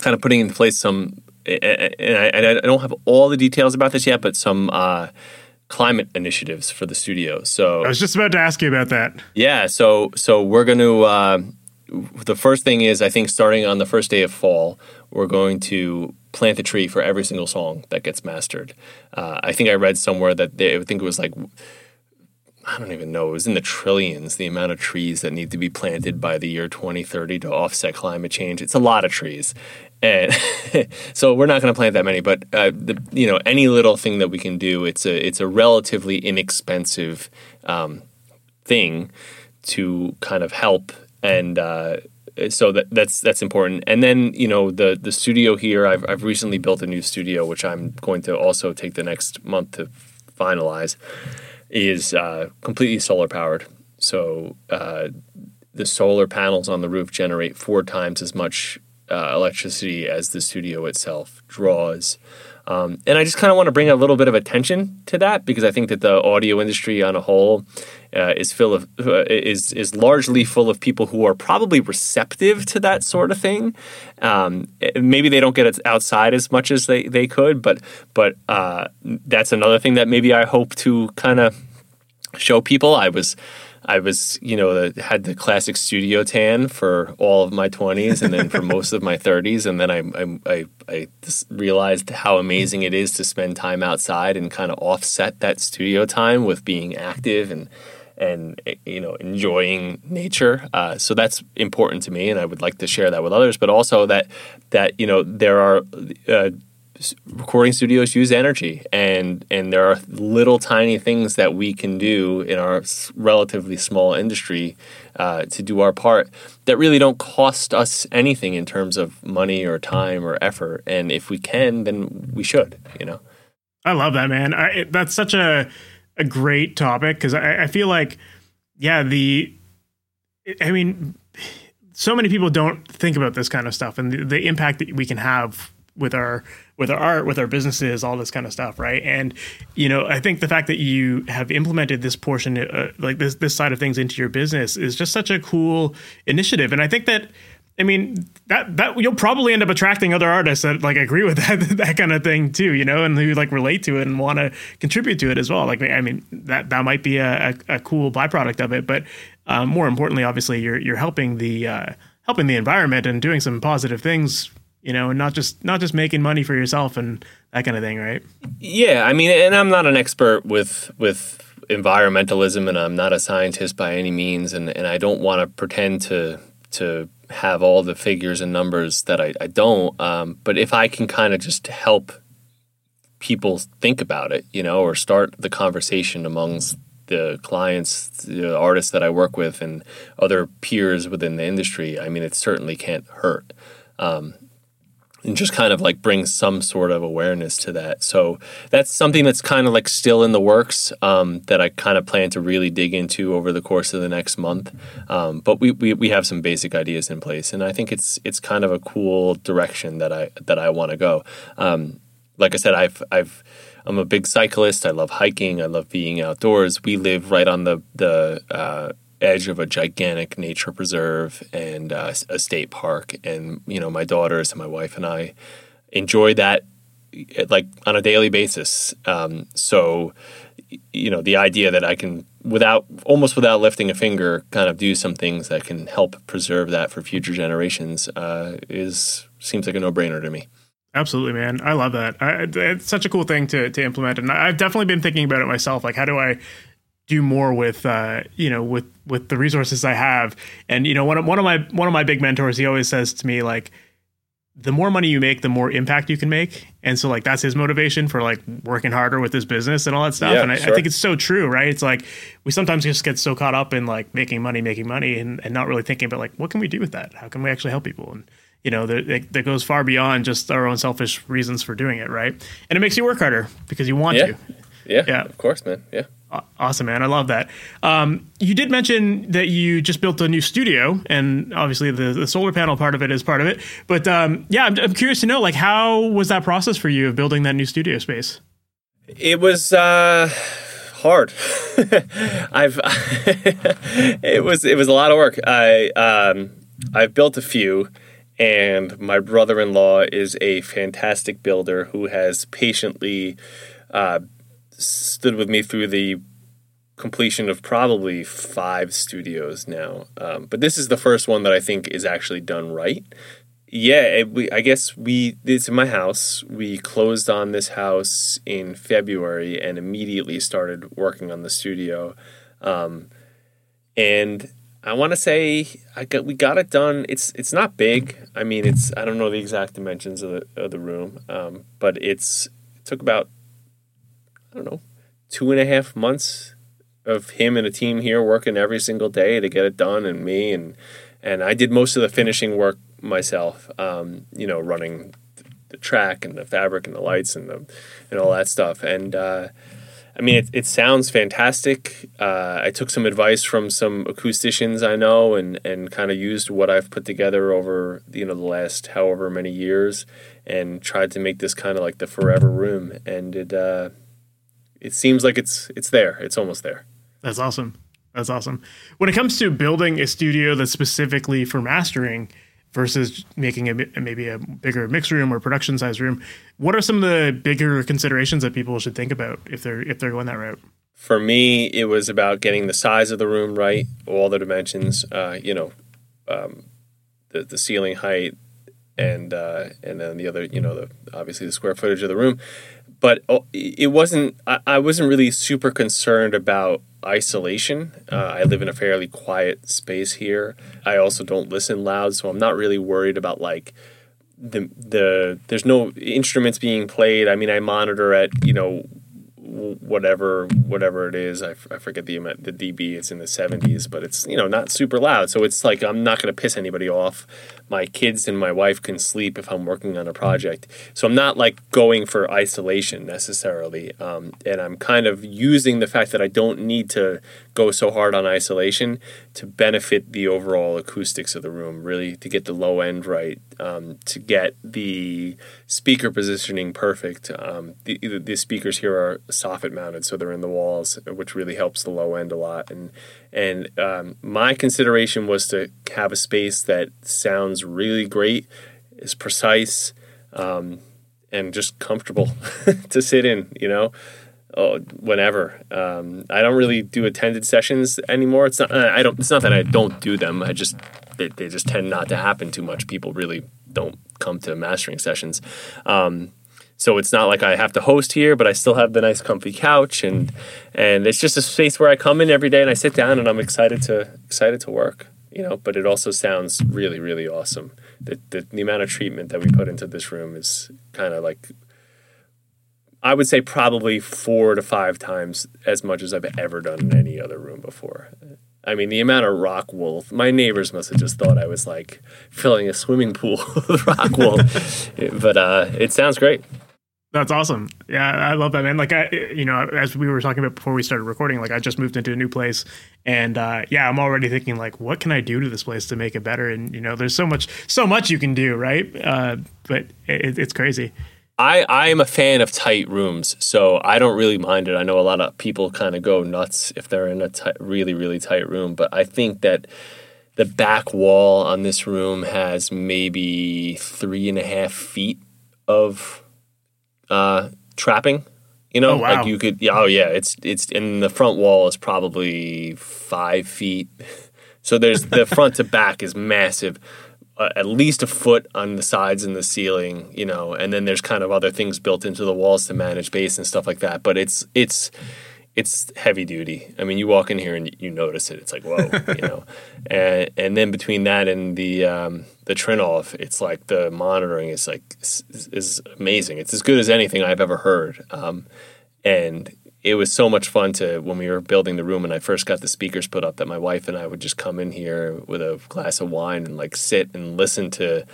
kind of putting in place some, and I, I, don't have all the details about this yet, but some. Uh, climate initiatives for the studio. So I was just about to ask you about that. Yeah, so so we're going to. Uh, the first thing is, I think, starting on the first day of fall, we're going to plant a tree for every single song that gets mastered. Uh, I think I read somewhere that they, I think it was like I don't even know, it was in the trillions, the amount of trees that need to be planted by the year 2030 to offset climate change. It's a lot of trees and [laughs] so we're not going to plant that many. But uh, the, you know, any little thing that we can do, it's a it's a relatively inexpensive um, thing to kind of help and. Uh, so that that's that's important. And then you know the the studio here. I've I've recently built a new studio, which I'm going to also take the next month to finalize. Is uh, completely solar powered. So uh, the solar panels on the roof generate four times as much uh, electricity as the studio itself draws. Um, and I just kind of want to bring a little bit of attention to that because I think that the audio industry on a whole uh, is full of uh, is is largely full of people who are probably receptive to that sort of thing. Um, maybe they don't get it outside as much as they, they could, but but uh, that's another thing that maybe I hope to kind of show people. I was I was, you know, the, had the classic studio tan for all of my 20s and then for [laughs] most of my 30s. And then I, I, I, I realized how amazing it is to spend time outside and kind of offset that studio time with being active and, and you know enjoying nature uh, so that's important to me and i would like to share that with others but also that that you know there are uh, recording studios use energy and and there are little tiny things that we can do in our relatively small industry uh, to do our part that really don't cost us anything in terms of money or time or effort. And if we can then we should you know? I love that man. I, that's such a a great topic because I, I feel like yeah the i mean so many people don't think about this kind of stuff and the, the impact that we can have with our with our art with our businesses all this kind of stuff right and you know i think the fact that you have implemented this portion uh, like this this side of things into your business is just such a cool initiative and i think that I mean that that you'll probably end up attracting other artists that like agree with [laughs] that that kind of thing too, you know, and who like relate to it and want to contribute to it as well. Like I mean that that might be a, a, a cool byproduct of it, but um, more importantly, obviously you're you're helping the uh, helping the environment and doing some positive things you know, and not just not just making money for yourself and that kind of thing, right? Yeah, I mean, and I'm not an expert with with environmentalism, and I'm not a scientist by any means, and and I don't want to pretend to to have all the figures and numbers that I, I don't. Um, but if I can kind of just help people think about it, you know, or start the conversation amongst the clients, the artists that I work with, and other peers within the industry, I mean, it certainly can't hurt. Um, and just kind of like bring some sort of awareness to that. So that's something that's kind of like still in the works um, that I kind of plan to really dig into over the course of the next month. Um, but we, we, we have some basic ideas in place, and I think it's it's kind of a cool direction that I that I want to go. Um, like I said, I've I've I'm a big cyclist. I love hiking. I love being outdoors. We live right on the the uh, edge of a gigantic nature preserve and uh, a state park. And, you know, my daughters and my wife and I enjoy that like on a daily basis. Um, so, you know, the idea that I can, without almost without lifting a finger, kind of do some things that can help preserve that for future generations uh, is seems like a no brainer to me. Absolutely, man. I love that. I, it's such a cool thing to to implement, and I've definitely been thinking about it myself. Like, how do I do more with uh, you know with with the resources I have. And you know one of one of my one of my big mentors, he always says to me like, the more money you make, the more impact you can make. And so like that's his motivation for like working harder with his business and all that stuff. Yeah, and I, sure. I, think it's so true, right? It's like we sometimes just get so caught up in like making money, making money, and, and not really thinking about like what can we do with that? How can we actually help people? And you know that that goes far beyond just our own selfish reasons for doing it, right? And it makes you work harder because you want yeah. to. Yeah, yeah, of course, man. Yeah. Awesome, man. I love that. Um, you did mention that you just built a new studio, and obviously the, the solar panel part of it is part of it. But um, yeah, I'm, I'm, curious to know, like, how was that process for you of building that new studio space? It was uh, hard. [laughs] I've [laughs] it was it was a lot of work. I um, I've built a few, and my brother-in-law is a fantastic builder who has patiently. Uh, stood with me through the completion of probably five studios now. Um, but this is the first one that I think is actually done right. Yeah, it, we, I guess we it's in my house. We closed on this house in February and immediately started working on the studio. Um, and I want to say I got we got it done. It's it's not big. I mean, it's I don't know the exact dimensions of the of the room, um, but it's it took about I don't know two and a half months of him and a team here working every single day to get it done, and me and and I did most of the finishing work myself. Um, you know, running the track and the fabric and the lights and the and all that stuff, and. Uh, I mean, it, it sounds fantastic. Uh, I took some advice from some acousticians I know, and, and kind of used what I've put together over you know the last however many years, and tried to make this kind of like the forever room. And it uh, it seems like it's it's there. It's almost there. That's awesome. That's awesome. When it comes to building a studio that's specifically for mastering, versus making a maybe a bigger mix room or production size room. What are some of the bigger considerations that people should think about if they're if they're going that route? For me, it was about getting the size of the room right, all the dimensions. Uh, you know, um, the the ceiling height, and uh, and then the other, you know, the obviously the square footage of the room. But oh, it wasn't. I, I wasn't really super concerned about isolation. Uh, I live in a fairly quiet space here. I also don't listen loud, so I'm not really worried about like the the. There's no instruments being played. I mean, I monitor at you know whatever whatever it is. I, f- I forget the the dB. It's in the 70s, but it's you know not super loud. So it's like I'm not going to piss anybody off. My kids and my wife can sleep if I'm working on a project. So I'm not like going for isolation necessarily. Um, and I'm kind of using the fact that I don't need to go so hard on isolation to benefit the overall acoustics of the room. Really to get the low end right, um, to get the speaker positioning perfect. Um, the, the speakers here are soffit mounted, so they're in the walls, which really helps the low end a lot. And and um, my consideration was to have a space that sounds really great, is precise, um, and just comfortable [laughs] to sit in. You know. Oh, whenever. Um, I don't really do attended sessions anymore. It's not. I don't. It's not that I don't do them. I just they, they just tend not to happen too much. People really don't come to mastering sessions. Um, so it's not like I have to host here, but I still have the nice comfy couch and and it's just a space where I come in every day and I sit down and I'm excited to excited to work. You know, but it also sounds really, really awesome. The, the, the amount of treatment that we put into this room is kind of like I would say probably four to five times as much as I've ever done in any other room before. I mean, the amount of rock wool, my neighbors must have just thought I was like filling a swimming pool [laughs] with rock wool. but uh, it sounds great. That's awesome. Yeah, I love that, man. Like, I, you know, as we were talking about before we started recording, like, I just moved into a new place, and uh, yeah, I'm already thinking, like, what can I do to this place to make it better? And you know, there's so much, so much you can do, right? Uh, but it, it's crazy. I I am a fan of tight rooms, so I don't really mind it. I know a lot of people kind of go nuts if they're in a tight, really really tight room, but I think that the back wall on this room has maybe three and a half feet of uh, trapping. You know, oh, wow. like you could. Yeah, oh yeah, it's it's and the front wall is probably five feet. [laughs] So there's the front to back is massive. Uh, at least a foot on the sides and the ceiling, you know, and then there's kind of other things built into the walls to manage bass and stuff like that. But it's it's it's heavy duty. I mean, you walk in here and you notice it. It's like whoa, you know, [laughs] and and then between that and the um, the Trinnov, it's like the monitoring is like is, is, amazing. It's as good as anything I've ever heard. Um, and it was so much fun to when we were building the room and I first got the speakers put up that my wife and I would just come in here with a glass of wine and like sit and listen to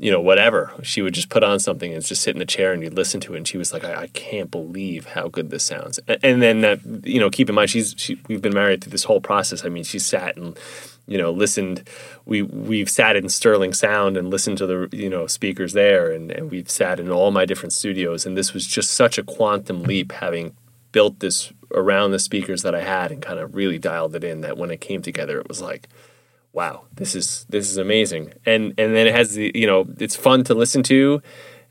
you know, whatever. She would just put on something and just sit in the chair and you'd listen to it. And she was like, I, I can't believe how good this sounds. And, and then, that you know, keep in mind, she's, she, we've been married through this whole process. I mean, she sat and, you know, listened. We, we've sat in Sterling Sound and listened to the, you know, speakers there. And, and we've sat in all my different studios. And this was just such a quantum leap having built this around the speakers that I had and kind of really dialed it in that when it came together, it was like, wow, this is this is amazing. And and then it has the you know it's fun to listen to,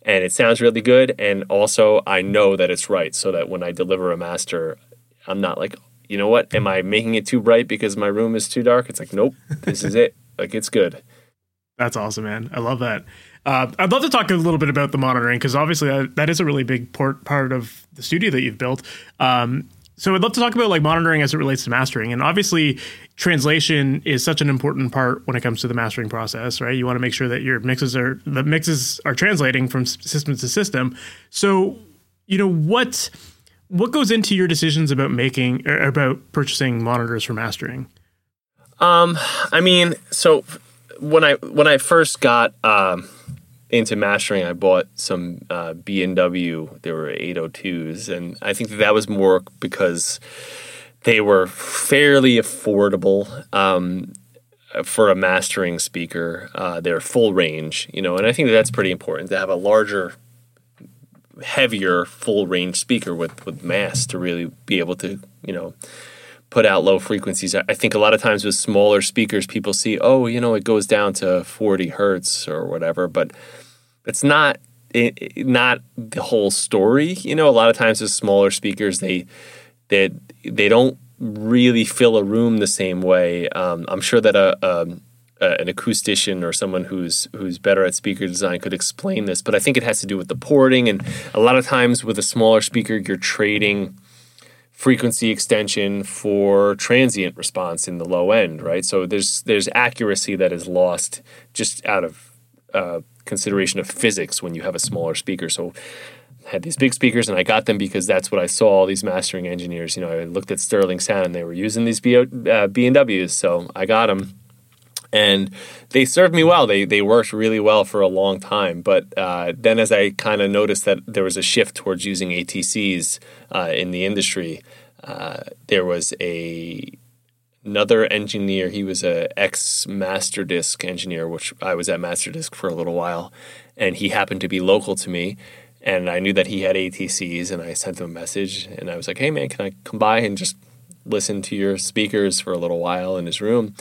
and it sounds really good. And also I know that it's right, so that when I deliver a master, I'm not like you know what, am I making it too bright because my room is too dark? It's like nope, this is it. Like it's good. That's awesome, man. I love that. Uh, I'd love to talk a little bit about the monitoring because obviously that, that is a really big port, part of the studio that you've built. Um, So I'd love to talk about like monitoring as it relates to mastering. And obviously translation is such an important part when it comes to the mastering process, right? You want to make sure that your mixes are the mixes are translating from system to system. So, you know, what what goes into your decisions about making about purchasing monitors for mastering? Um, I mean, so when I when I first got um, into mastering, I bought some uh, B and W. There were 802s, and I think that, that was more because they were fairly affordable um, for a mastering speaker. Uh, they're full range, you know, and I think that that's pretty important to have a larger, heavier, full range speaker with with mass to really be able to, you know put out low frequencies. I think a lot of times with smaller speakers, people see, oh, you know, it goes down to 40 hertz or whatever, but it's not it, not the whole story. You know, a lot of times with smaller speakers, they they they don't really fill a room the same way. Um, I'm sure that a, a, a, an acoustician or someone who's who's better at speaker design could explain this, but I think it has to do with the porting. And a lot of times with a smaller speaker, you're trading frequency extension for transient response in the low end, right? So there's there's accuracy that is lost just out of uh, consideration of physics when you have a smaller speaker. So I had these big speakers and I got them because that's what I saw all these mastering engineers. You know, I looked at Sterling Sound and they were using these B, uh, B&Ws. So I got them and they served me well. They they worked really well for a long time. But uh, then, as I kind of noticed that there was a shift towards using ATCs uh, in the industry, uh, there was a another engineer. He was a ex Masterdisk engineer, which I was at Masterdisk for a little while, and he happened to be local to me. And I knew that he had ATCs, and I sent him a message, and I was like, "Hey, man, can I come by and just listen to your speakers for a little while in his room?"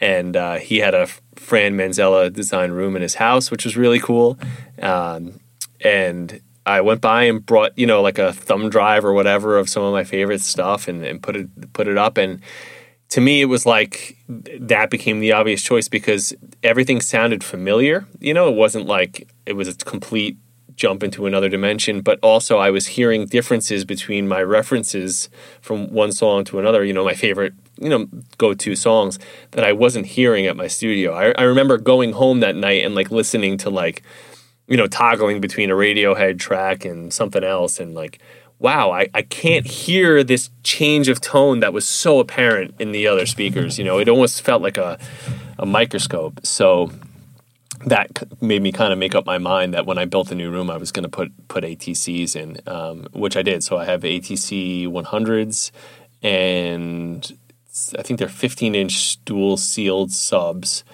And uh, he had a Fran Manzella design room in his house, which was really cool. Um, and I went by and brought, you know, like a thumb drive or whatever of some of my favorite stuff and, and put it put it up and to me, it was like that became the obvious choice because everything sounded familiar. You know, it wasn't like it was a complete jump into another dimension, but also I was hearing differences between my references from one song to another. You know, my favorite, you know, go to songs that I wasn't hearing at my studio. I, I remember going home that night and like listening to like, you know, toggling between a Radiohead track and something else and like, wow, I, I can't hear this change of tone that was so apparent in the other speakers. You know, it almost felt like a, a microscope. So that made me kind of make up my mind that when I built the new room, I was going to put put ATCs in, um, which I did. So I have ATC 100s, and I think they're 15 inch dual sealed subs.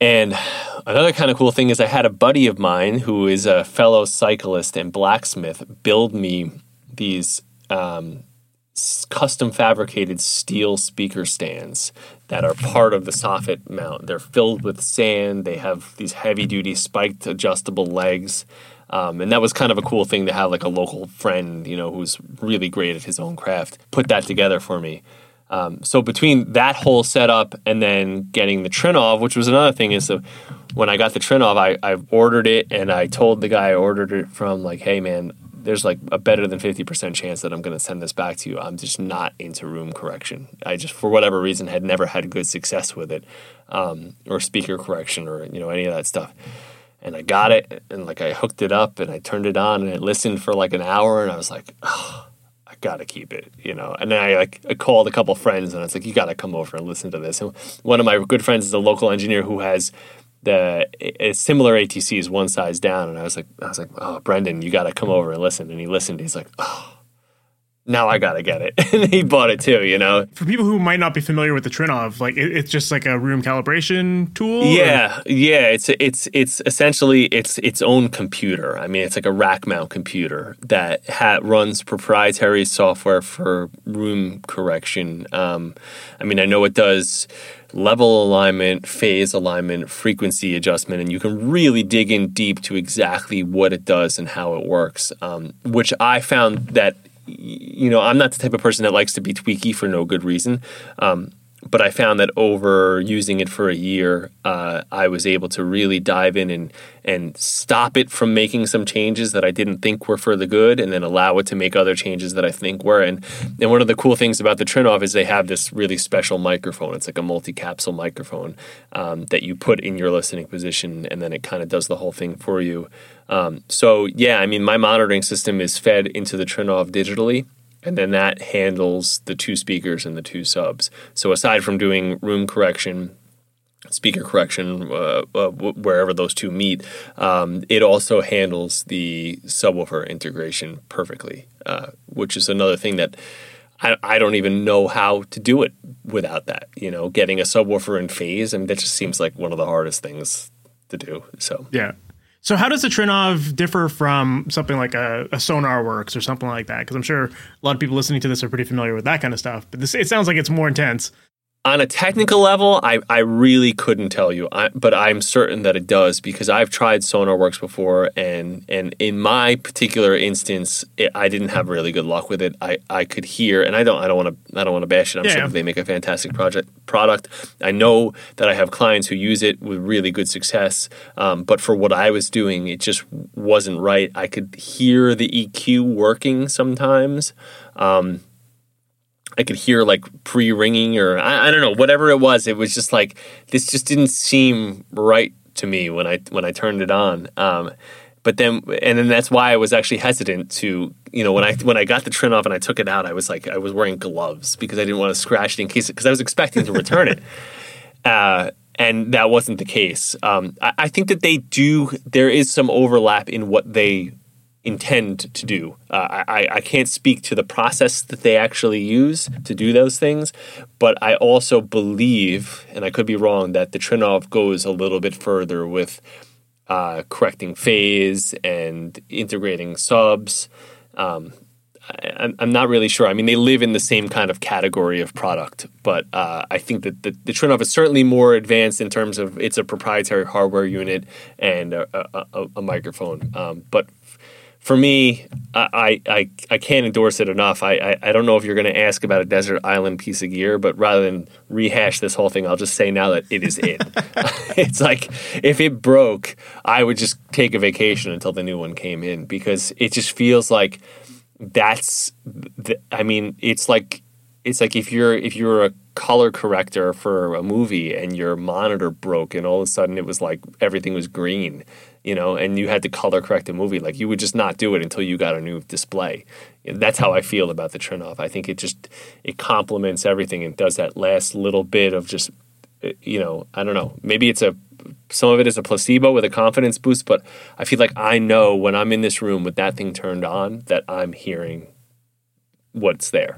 And another kind of cool thing is I had a buddy of mine who is a fellow cyclist and blacksmith build me these um, custom fabricated steel speaker stands that are part of the soffit mount. They're filled with sand. They have these heavy duty spiked adjustable legs. Um, and that was kind of a cool thing to have like a local friend, you know, who's really great at his own craft, put that together for me. Um, so between that whole setup and then getting the Trinnov, which was another thing, is that when I got the Trinnov, I, I ordered it and I told the guy I ordered it from, like, hey man, there's like a better than 50% chance that I'm going to send this back to you. I'm just not into room correction. I just, for whatever reason, had never had good success with it, um, or speaker correction, or you know any of that stuff. And I got it, and like I hooked it up, and I turned it on, and I listened for like an hour, and I was like, oh, got to keep it, you know. And then I like I called a couple friends and I was like, you got to come over and listen to this. And one of my good friends is a local engineer who has the a similar ATCs one size down. And I was like, I was like, oh, Brendan, you got to come over and listen. And he listened. He's like, oh now I gotta get it. [laughs] and he bought it too, you know. For people who might not be familiar with the Trinnov, like it, it's just like a room calibration tool. Yeah, or? yeah. It's it's it's essentially it's its own computer. I mean, it's like a rack mount computer that ha- runs proprietary software for room correction. Um, I mean, I know it does level alignment, phase alignment, frequency adjustment, and you can really dig in deep to exactly what it does and how it works. Um, which I found that you know, I'm not the type of person that likes to be tweaky for no good reason. Um, but I found that over using it for a year, uh, I was able to really dive in and and stop it from making some changes that I didn't think were for the good, and then allow it to make other changes that I think were. And and one of the cool things about the Trinnov is they have this really special microphone. It's like a multi-capsule microphone um, that you put in your listening position, and then it kind of does the whole thing for you. Um, so yeah, I mean, my monitoring system is fed into the Trinnov digitally and then that handles the two speakers and the two subs. So aside from doing room correction, speaker correction, uh, uh, wherever those two meet, um, it also handles the subwoofer integration perfectly, uh, which is another thing that. I, I don't even know how to do it without that. You know, getting a subwoofer in phase, I and that just seems like one of the hardest things to do. So yeah, so how does the Trinnov differ from something like a, a Sonarworks or something like that? Because I'm sure a lot of people listening to this are pretty familiar with that kind of stuff. But this it sounds like it's more intense on a technical level, I, I really couldn't tell you, I, but I'm certain that it does because I've tried SonarWorks before, and and in my particular instance, it, I didn't have really good luck with it. I, I could hear, and I don't I don't want to I don't want to bash it. I'm yeah, sure they make a fantastic project product. I know that I have clients who use it with really good success, um, but for what I was doing, it just wasn't right. I could hear the EQ working sometimes. Um, I could hear like pre ringing or I, I, don't know whatever it was. It was just like this just didn't seem right to me when I when I turned it on. Um, but then and then that's why I was actually hesitant to you know when I when I got the Trinnov and I took it out, I was like I was wearing gloves because I didn't want to scratch it in case because I was expecting to return it. [laughs] Uh, and that wasn't the case. Um, I, I think that they do. There is some overlap in what they intend to do. Uh, I, I can't speak to the process that they actually use to do those things, but I also believe, and I could be wrong, that the Trinnov goes a little bit further with uh, correcting phase and integrating subs. Um, I, am not really sure. I mean, they live in the same kind of category of product, but uh, I think that the, the Trinnov is certainly more advanced in terms of it's a proprietary hardware unit and a, a, a microphone. Um, but for me, I, I, I can't endorse it enough. I, I, I don't know if you're going to ask about a desert island piece of gear, but rather than rehash this whole thing, I'll just say now that it is it. [laughs] [laughs] it's like if it broke, I would just take a vacation until the new one came in because it just feels like that's. The, I mean, it's like it's like if you're if you're a color corrector for a movie and your monitor broke and all of a sudden it was like everything was green you know, and you had to color correct a movie, like you would just not do it until you got a new display. That's how I feel about the Trinnov. I think it just it complements everything and does that last little bit of just uh, you know, I don't know. Maybe it's a some of it is a placebo with a confidence boost, but I feel like I know when I'm in this room with that thing turned on that I'm hearing what's there.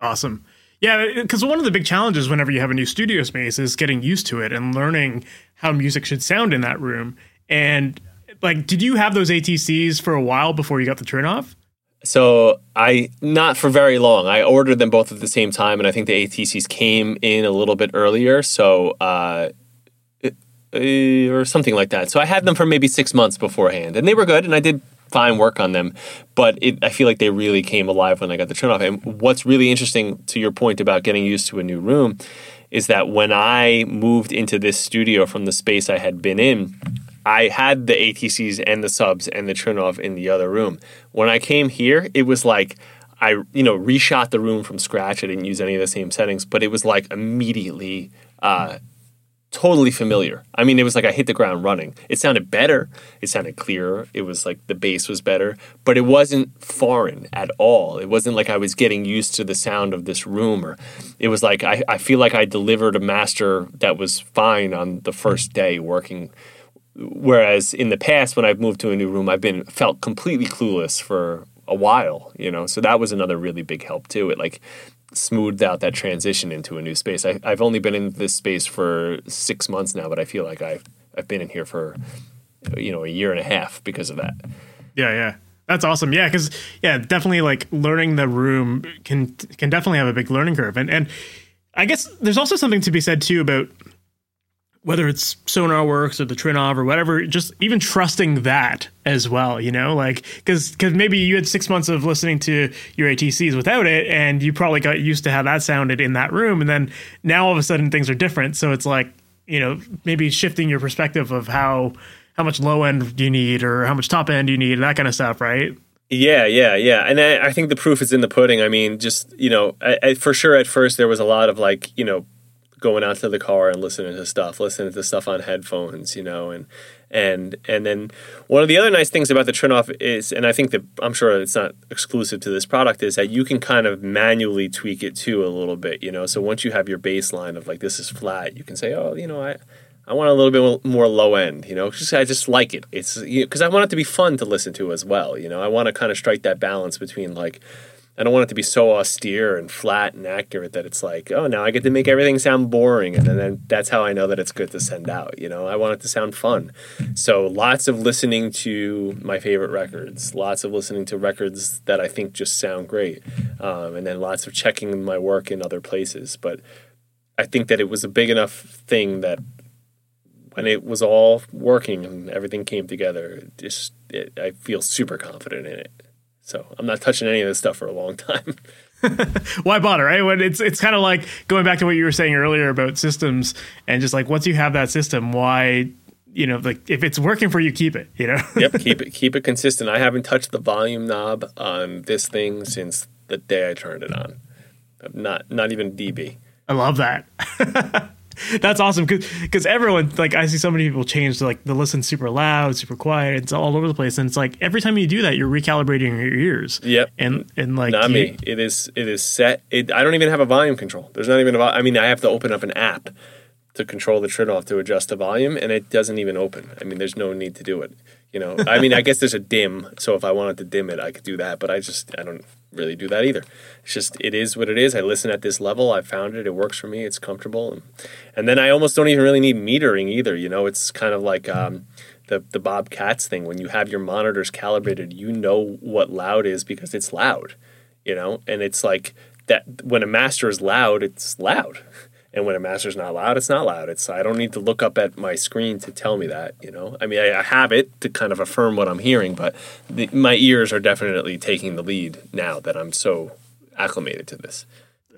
Awesome. Yeah, because one of the big challenges whenever you have a new studio space is getting used to it and learning how music should sound in that room. And like, did you have those ATCs for a while before you got the Trinnov? So I not for very long. I ordered them both at the same time, and I think the ATCs came in a little bit earlier. So uh, uh, or something like that. So I had them for maybe six months beforehand, and they were good, and I did fine work on them. But it, I feel like they really came alive when I got the Trinnov. And what's really interesting to your point about getting used to a new room is that when I moved into this studio from the space I had been in, I had the ATCs and the subs and the Trinnov in the other room. When I came here, it was like I, you know, reshot the room from scratch. I didn't use any of the same settings, but it was like immediately uh, totally familiar. I mean, it was like I hit the ground running. It sounded better. It sounded clearer. It was like the bass was better, but it wasn't foreign at all. It wasn't like I was getting used to the sound of this room or it was like I, I feel like I delivered a master that was fine on the first day working whereas in the past when I've moved to a new room I've been felt completely clueless for a while, you know. So that was another really big help too. It like smoothed out that transition into a new space. I, have only been in this space for six months now, but I feel like I've I've been in here for you know a year and a half because of that. Yeah, yeah. That's awesome. Yeah, because yeah, definitely like learning the room can can definitely have a big learning curve, and and I guess there's also something to be said too about whether it's SonarWorks or the Trinnov or whatever, just even trusting that as well, you know, like because because maybe you had six months of listening to your ATCs without it, and you probably got used to how that sounded in that room, and then now all of a sudden things are different. So it's like you know maybe shifting your perspective of how how much low end you need or how much top end you need, that kind of stuff, right? Yeah, yeah, yeah. And I, I think the proof is in the pudding. I mean, just you know, I, I, for sure at first there was a lot of like you know going out to the car and listening to stuff, listening to stuff on headphones, you know, and and and then one of the other nice things about the Trinnov is, and I think that I'm sure it's not exclusive to this product, is that you can kind of manually tweak it too a little bit, you know. So once you have your baseline of like this is flat, you can say, oh, you know, I I want a little bit more low end, you know. Just, I just like it. It's because you know, I want it to be fun to listen to as well, you know. I want to kind of strike that balance between like I don't want it to be so austere and flat and accurate that it's like, oh, now I get to make everything sound boring, and then that's how I know that it's good to send out. You know, I want it to sound fun. So lots of listening to my favorite records, lots of listening to records that I think just sound great, um, and then lots of checking my work in other places. But I think that it was a big enough thing that when it was all working and everything came together, just it, I feel super confident in it. So I'm not touching any of this stuff for a long time. [laughs] Why bother, right? When it's it's kind of like going back to what you were saying earlier about systems and just like once you have that system, why you know like if it's working for you, keep it. You know. [laughs] yep, keep it keep it consistent. I haven't touched the volume knob on this thing since the day I turned it on. Not not even dB. I love that. [laughs] That's awesome because everyone like I see so many people change to like the listen super loud, super quiet. It's all over the place, and it's like every time you do that, you're recalibrating your ears. Yep. And and like not you, me. It is it is set. It, I don't even have a volume control. There's not even a. I mean, I have to open up an app to control the Trinnov to adjust the volume, and it doesn't even open. I mean, there's no need to do it. You know, I mean, I guess there's a dim, so if I wanted to dim it, I could do that. But I just, I don't really do that either. It's just, it is what it is. I listen at this level. I found it. It works for me. It's comfortable, and, and then I almost don't even really need metering either. You know, it's kind of like um, the the Bob Katz thing. When you have your monitors calibrated, you know what loud is because it's loud. You know, and it's like that when a master is loud, it's loud [laughs] and when a master's not loud it's not loud. It's i don't need to look up at my screen to tell me that you know? I mean i, I have it to kind of affirm what i'm hearing but the, my ears are definitely taking the lead now that i'm so acclimated to this.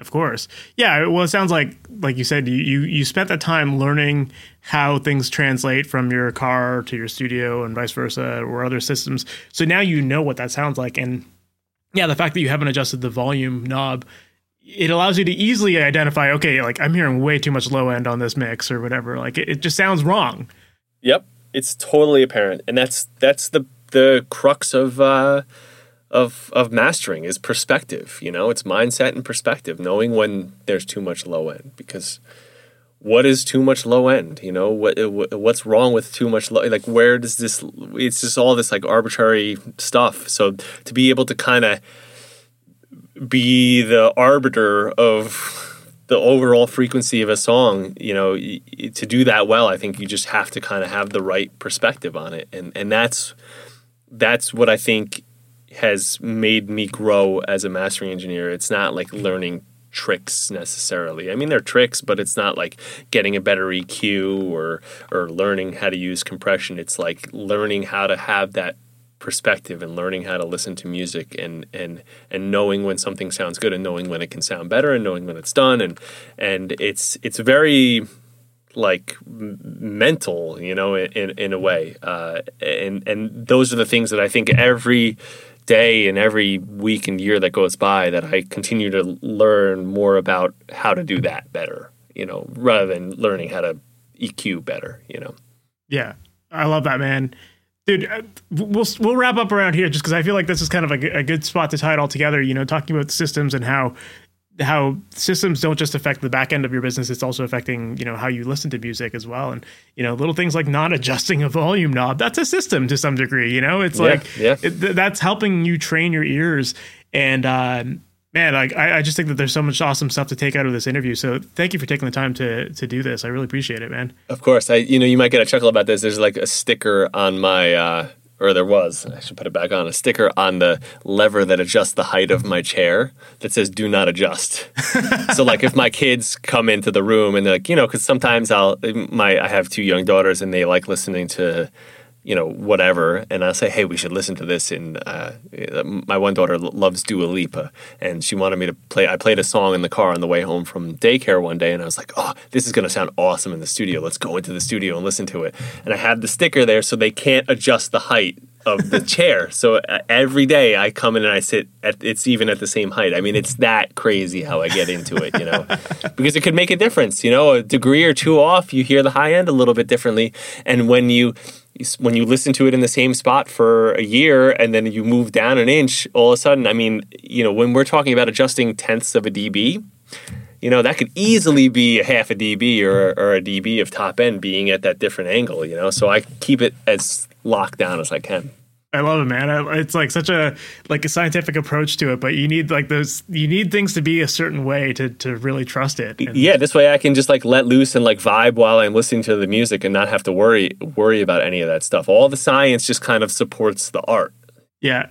Of course. Yeah well it sounds like like you said you you, you spent the time learning how things translate from your car to your studio and vice versa or other systems. So now you know what that sounds like. And yeah the fact that you haven't adjusted the volume knob it allows you to easily identify okay like i'm hearing way too much low end on this mix or whatever. Like it, it, just sounds wrong. Yep. It's totally apparent. And that's that's the the crux of uh of of mastering is perspective you know? It's mindset and perspective knowing when there's too much low end. Because what is too much low end you know? What what's wrong with too much low like where does this it's just all this like arbitrary stuff. So to be able to kind of be the arbiter of the overall frequency of a song, you know, to do that well, I think you just have to kind of have the right perspective on it, and and that's that's what I think has made me grow as a mastering engineer. It's not like learning tricks necessarily. I mean, they're tricks, but it's not like getting a better EQ or or learning how to use compression. It's like learning how to have that perspective and learning how to listen to music and and and knowing when something sounds good and knowing when it can sound better and knowing when it's done. And and it's it's very like mental you know in in a way. Uh, and and those are the things that I think every day and every week and year that goes by that I continue to learn more about how to do that better you know rather than learning how to EQ better you know. Yeah. I love that man dude uh, we'll we'll wrap up around here just because i feel like this is kind of a, a, good spot to tie it all together you know talking about systems and how how systems don't just affect the back end of your business it's also affecting you know how you listen to music as well. And you know little things like not adjusting a volume knob that's a system to some degree you know? It's yeah, like yeah. It, that's helping you train your ears. And uh, man, like I, I just think that there's so much awesome stuff to take out of this interview. So thank you for taking the time to to do this. I really appreciate it, man. Of course, I you know you might get a chuckle about this. There's like a sticker on my uh, or there was, I should put it back on, a sticker on the lever that adjusts the height of my chair that says "Do not adjust." [laughs] so, like, if my kids come into the room and they're like, you know, because sometimes I'll my I have two young daughters and they like listening to you know, whatever, and I'll say, hey, we should listen to this. And uh, my one daughter loves Dua Lipa, and she wanted me to play. I played a song in the car on the way home from daycare one day, and I was like, oh, this is going to sound awesome in the studio. Let's go into the studio and listen to it. And I had the sticker there so they can't adjust the height of the [laughs] chair. So uh, every day I come in and I sit at it's even at the same height. I mean, it's that crazy how I get into it, you know, [laughs] because it could make a difference. You know, a degree or two off, you hear the high end a little bit differently, and when you when you listen to it in the same spot for a year and then you move down an inch, all of a sudden, I mean, you know, when we're talking about adjusting tenths of a dB, you know, that could easily be a half a dB or, or a dB of top end being at that different angle, you know? So I keep it as locked down as I can. I love it, man. It's like such a like a scientific approach to it, but you need like those you need things to be a certain way to to really trust it. And yeah, this way I can just like let loose and like vibe while I'm listening to the music and not have to worry worry about any of that stuff. All the science just kind of supports the art. Yeah,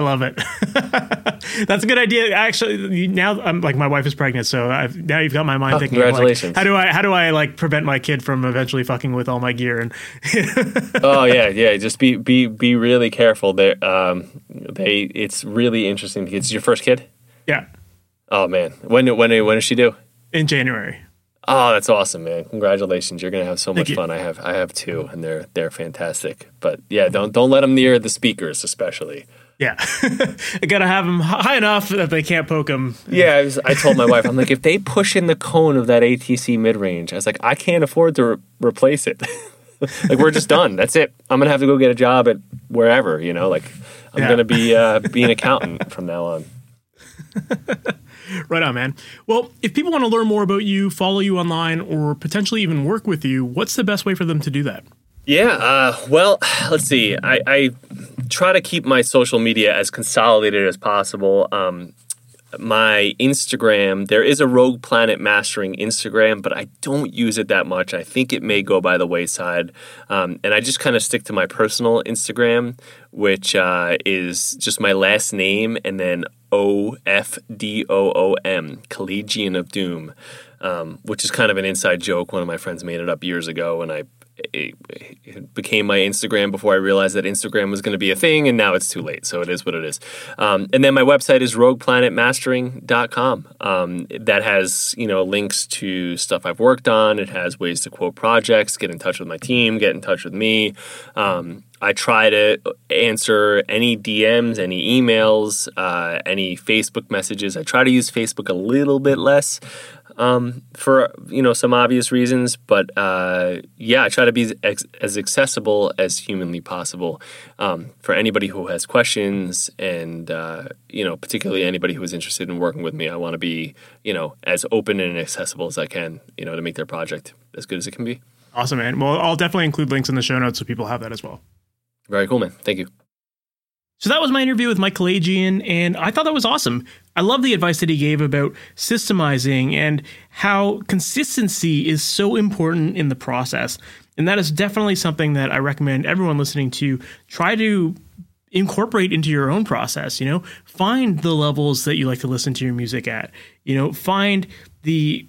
I love it. [laughs] That's a good idea. Actually, now I'm like my wife is pregnant, so I've, now you've got my mind oh, thinking. Congratulations! Like, how do I how do I like prevent my kid from eventually fucking with all my gear? And [laughs] oh yeah, yeah. Just be be be really careful. There, um, they it's really interesting. It's your first kid. Yeah. Oh man, when when when does she do? In January. Oh, that's awesome, man! Congratulations! You're gonna have so much fun. I have I have two, and they're they're fantastic. But yeah, don't don't let them near the speakers, especially. Yeah, I [laughs] gotta have them high enough that they can't poke them. Yeah, I, was, I told my wife, I'm like, if they push in the cone of that ATC mid range, I was like, I can't afford to re- replace it. [laughs] like we're just done. That's it. I'm gonna have to go get a job at wherever. You know, like I'm yeah. gonna be uh, be an accountant from now on. [laughs] right on, man. Well, if people want to learn more about you, follow you online, or potentially even work with you, what's the best way for them to do that? Yeah, uh, well, [sighs] let's see. I, I, try to keep my social media as consolidated as possible. Um, my Instagram, there is a Rogue Planet Mastering Instagram, but I don't use it that much. I think it may go by the wayside. Um, and I just kind of stick to my personal Instagram, which uh, is just my last name and then O F D O O M, Kalajian of Doom, um, which is kind of an inside joke. One of my friends made it up years ago, and I it, it, became my Instagram before I realized that Instagram was going to be a thing, and now it's too late. So it is what it is. Um, and then my website is rogueplanetmastering.com. Um, that has you know links to stuff I've worked on. It has ways to quote projects, get in touch with my team, get in touch with me. Um, I try to answer any DMs, any emails, uh, any Facebook messages. I try to use Facebook a little bit less um, for you know some obvious reasons. But uh, yeah, I try to be as, as accessible as humanly possible um, for anybody who has questions, and uh, you know particularly anybody who is interested in working with me. I want to be you know as open and accessible as I can, you know, to make their project as good as it can be. Awesome, man. Well, I'll definitely include links in the show notes so people have that as well. Very cool, man. Thank you. So that was my interview with Mike Kalajian, and I thought that was awesome. I love the advice that he gave about systemizing and how consistency is so important in the process. And that is definitely something that I recommend everyone listening to try to incorporate into your own process. You know, find the levels that you like to listen to your music at. You know, find the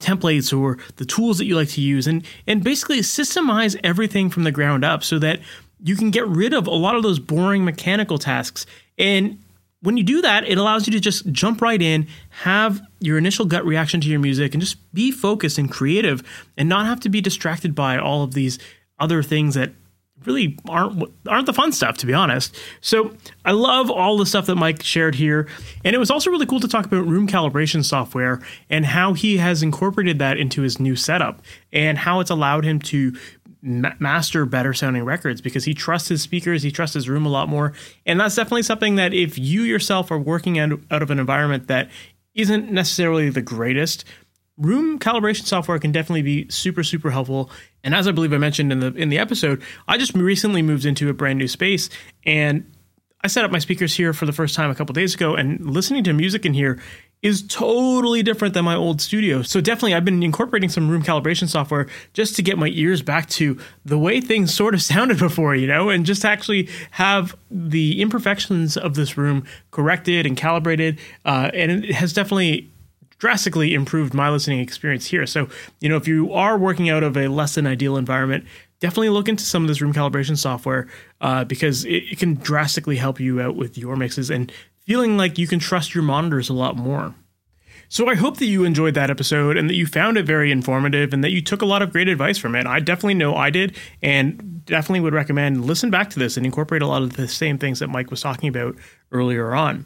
templates or the tools that you like to use and and basically systemize everything from the ground up so that you can get rid of a lot of those boring mechanical tasks. And when you do that, it allows you to just jump right in, have your initial gut reaction to your music, and just be focused and creative and not have to be distracted by all of these other things that really aren't aren't the fun stuff to be honest. So I love all the stuff that Mike shared here, and it was also really cool to talk about room calibration software and how he has incorporated that into his new setup and how it's allowed him to ma- master better sounding records because he trusts his speakers, he trusts his room a lot more. And that's definitely something that if you yourself are working out, out of an environment that isn't necessarily the greatest, room calibration software can definitely be super super helpful and as i believe i mentioned in the in the episode i just recently moved into a brand new space and i set up my speakers here for the first time a couple days ago and listening to music in here is totally different than my old studio. So definitely I've been incorporating some room calibration software just to get my ears back to the way things [laughs] sort of sounded before, you know, and just actually have the imperfections of this room corrected and calibrated. Uh, and it has definitely drastically improved my listening experience here. So, you know, if you are working out of a less than ideal environment, definitely look into some of this room calibration software uh, because it, it can drastically help you out with your mixes and feeling like you can trust your monitors a lot more. So I hope that you enjoyed that episode and that you found it very informative and that you took a lot of great advice from it. I definitely know I did and definitely would recommend listen back to this and incorporate a lot of the same things that Mike was talking about earlier on.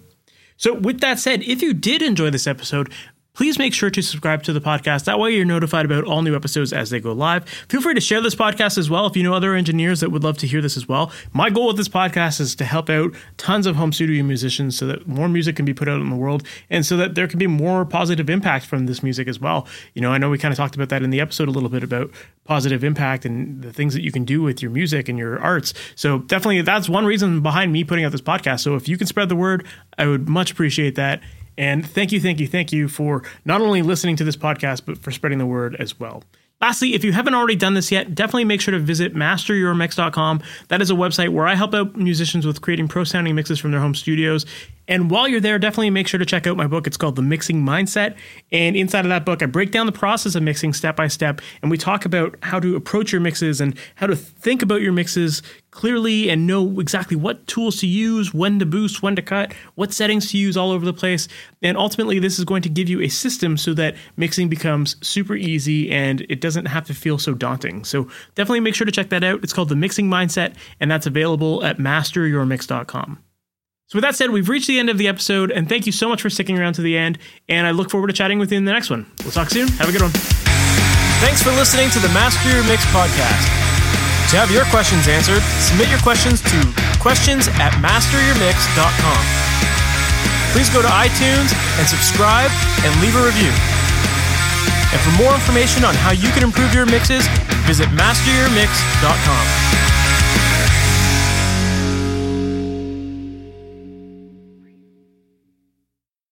So with that said, if you did enjoy this episode, please make sure to subscribe to the podcast. That way, you're notified about all new episodes as they go live. Feel free to share this podcast as well if you know other engineers that would love to hear this as well. My goal with this podcast is to help out tons of home studio musicians so that more music can be put out in the world and so that there can be more positive impact from this music as well. You know, I know we kind of talked about that in the episode a little bit about positive impact and the things that you can do with your music and your arts. So, definitely, that's one reason behind me putting out this podcast. So, if you can spread the word, I would much appreciate that. And thank you, thank you, thank you for not only listening to this podcast, but for spreading the word as well. Lastly, if you haven't already done this yet, definitely make sure to visit masteryourmix.com. That is a website where I help out musicians with creating pro sounding mixes from their home studios. And while you're there, definitely make sure to check out my book. It's called The Mixing Mindset. And inside of that book, I break down the process of mixing step by step. And we talk about how to approach your mixes and how to think about your mixes clearly and know exactly what tools to use, when to boost, when to cut, what settings to use all over the place. And ultimately, this is going to give you a system so that mixing becomes super easy and it doesn't have to feel so daunting. So definitely make sure to check that out. It's called The Mixing Mindset, and that's available at masteryourmix.com. So, with that said, we've reached the end of the episode, and thank you so much for sticking around to the end. And I look forward to chatting with you in the next one. We'll talk soon. Have a good one. Thanks for listening to the Master Your Mix podcast. To have your questions answered, submit your questions to questions at masteryourmix.com. Please go to iTunes and subscribe and leave a review. And for more information on how you can improve your mixes, visit masteryourmix.com.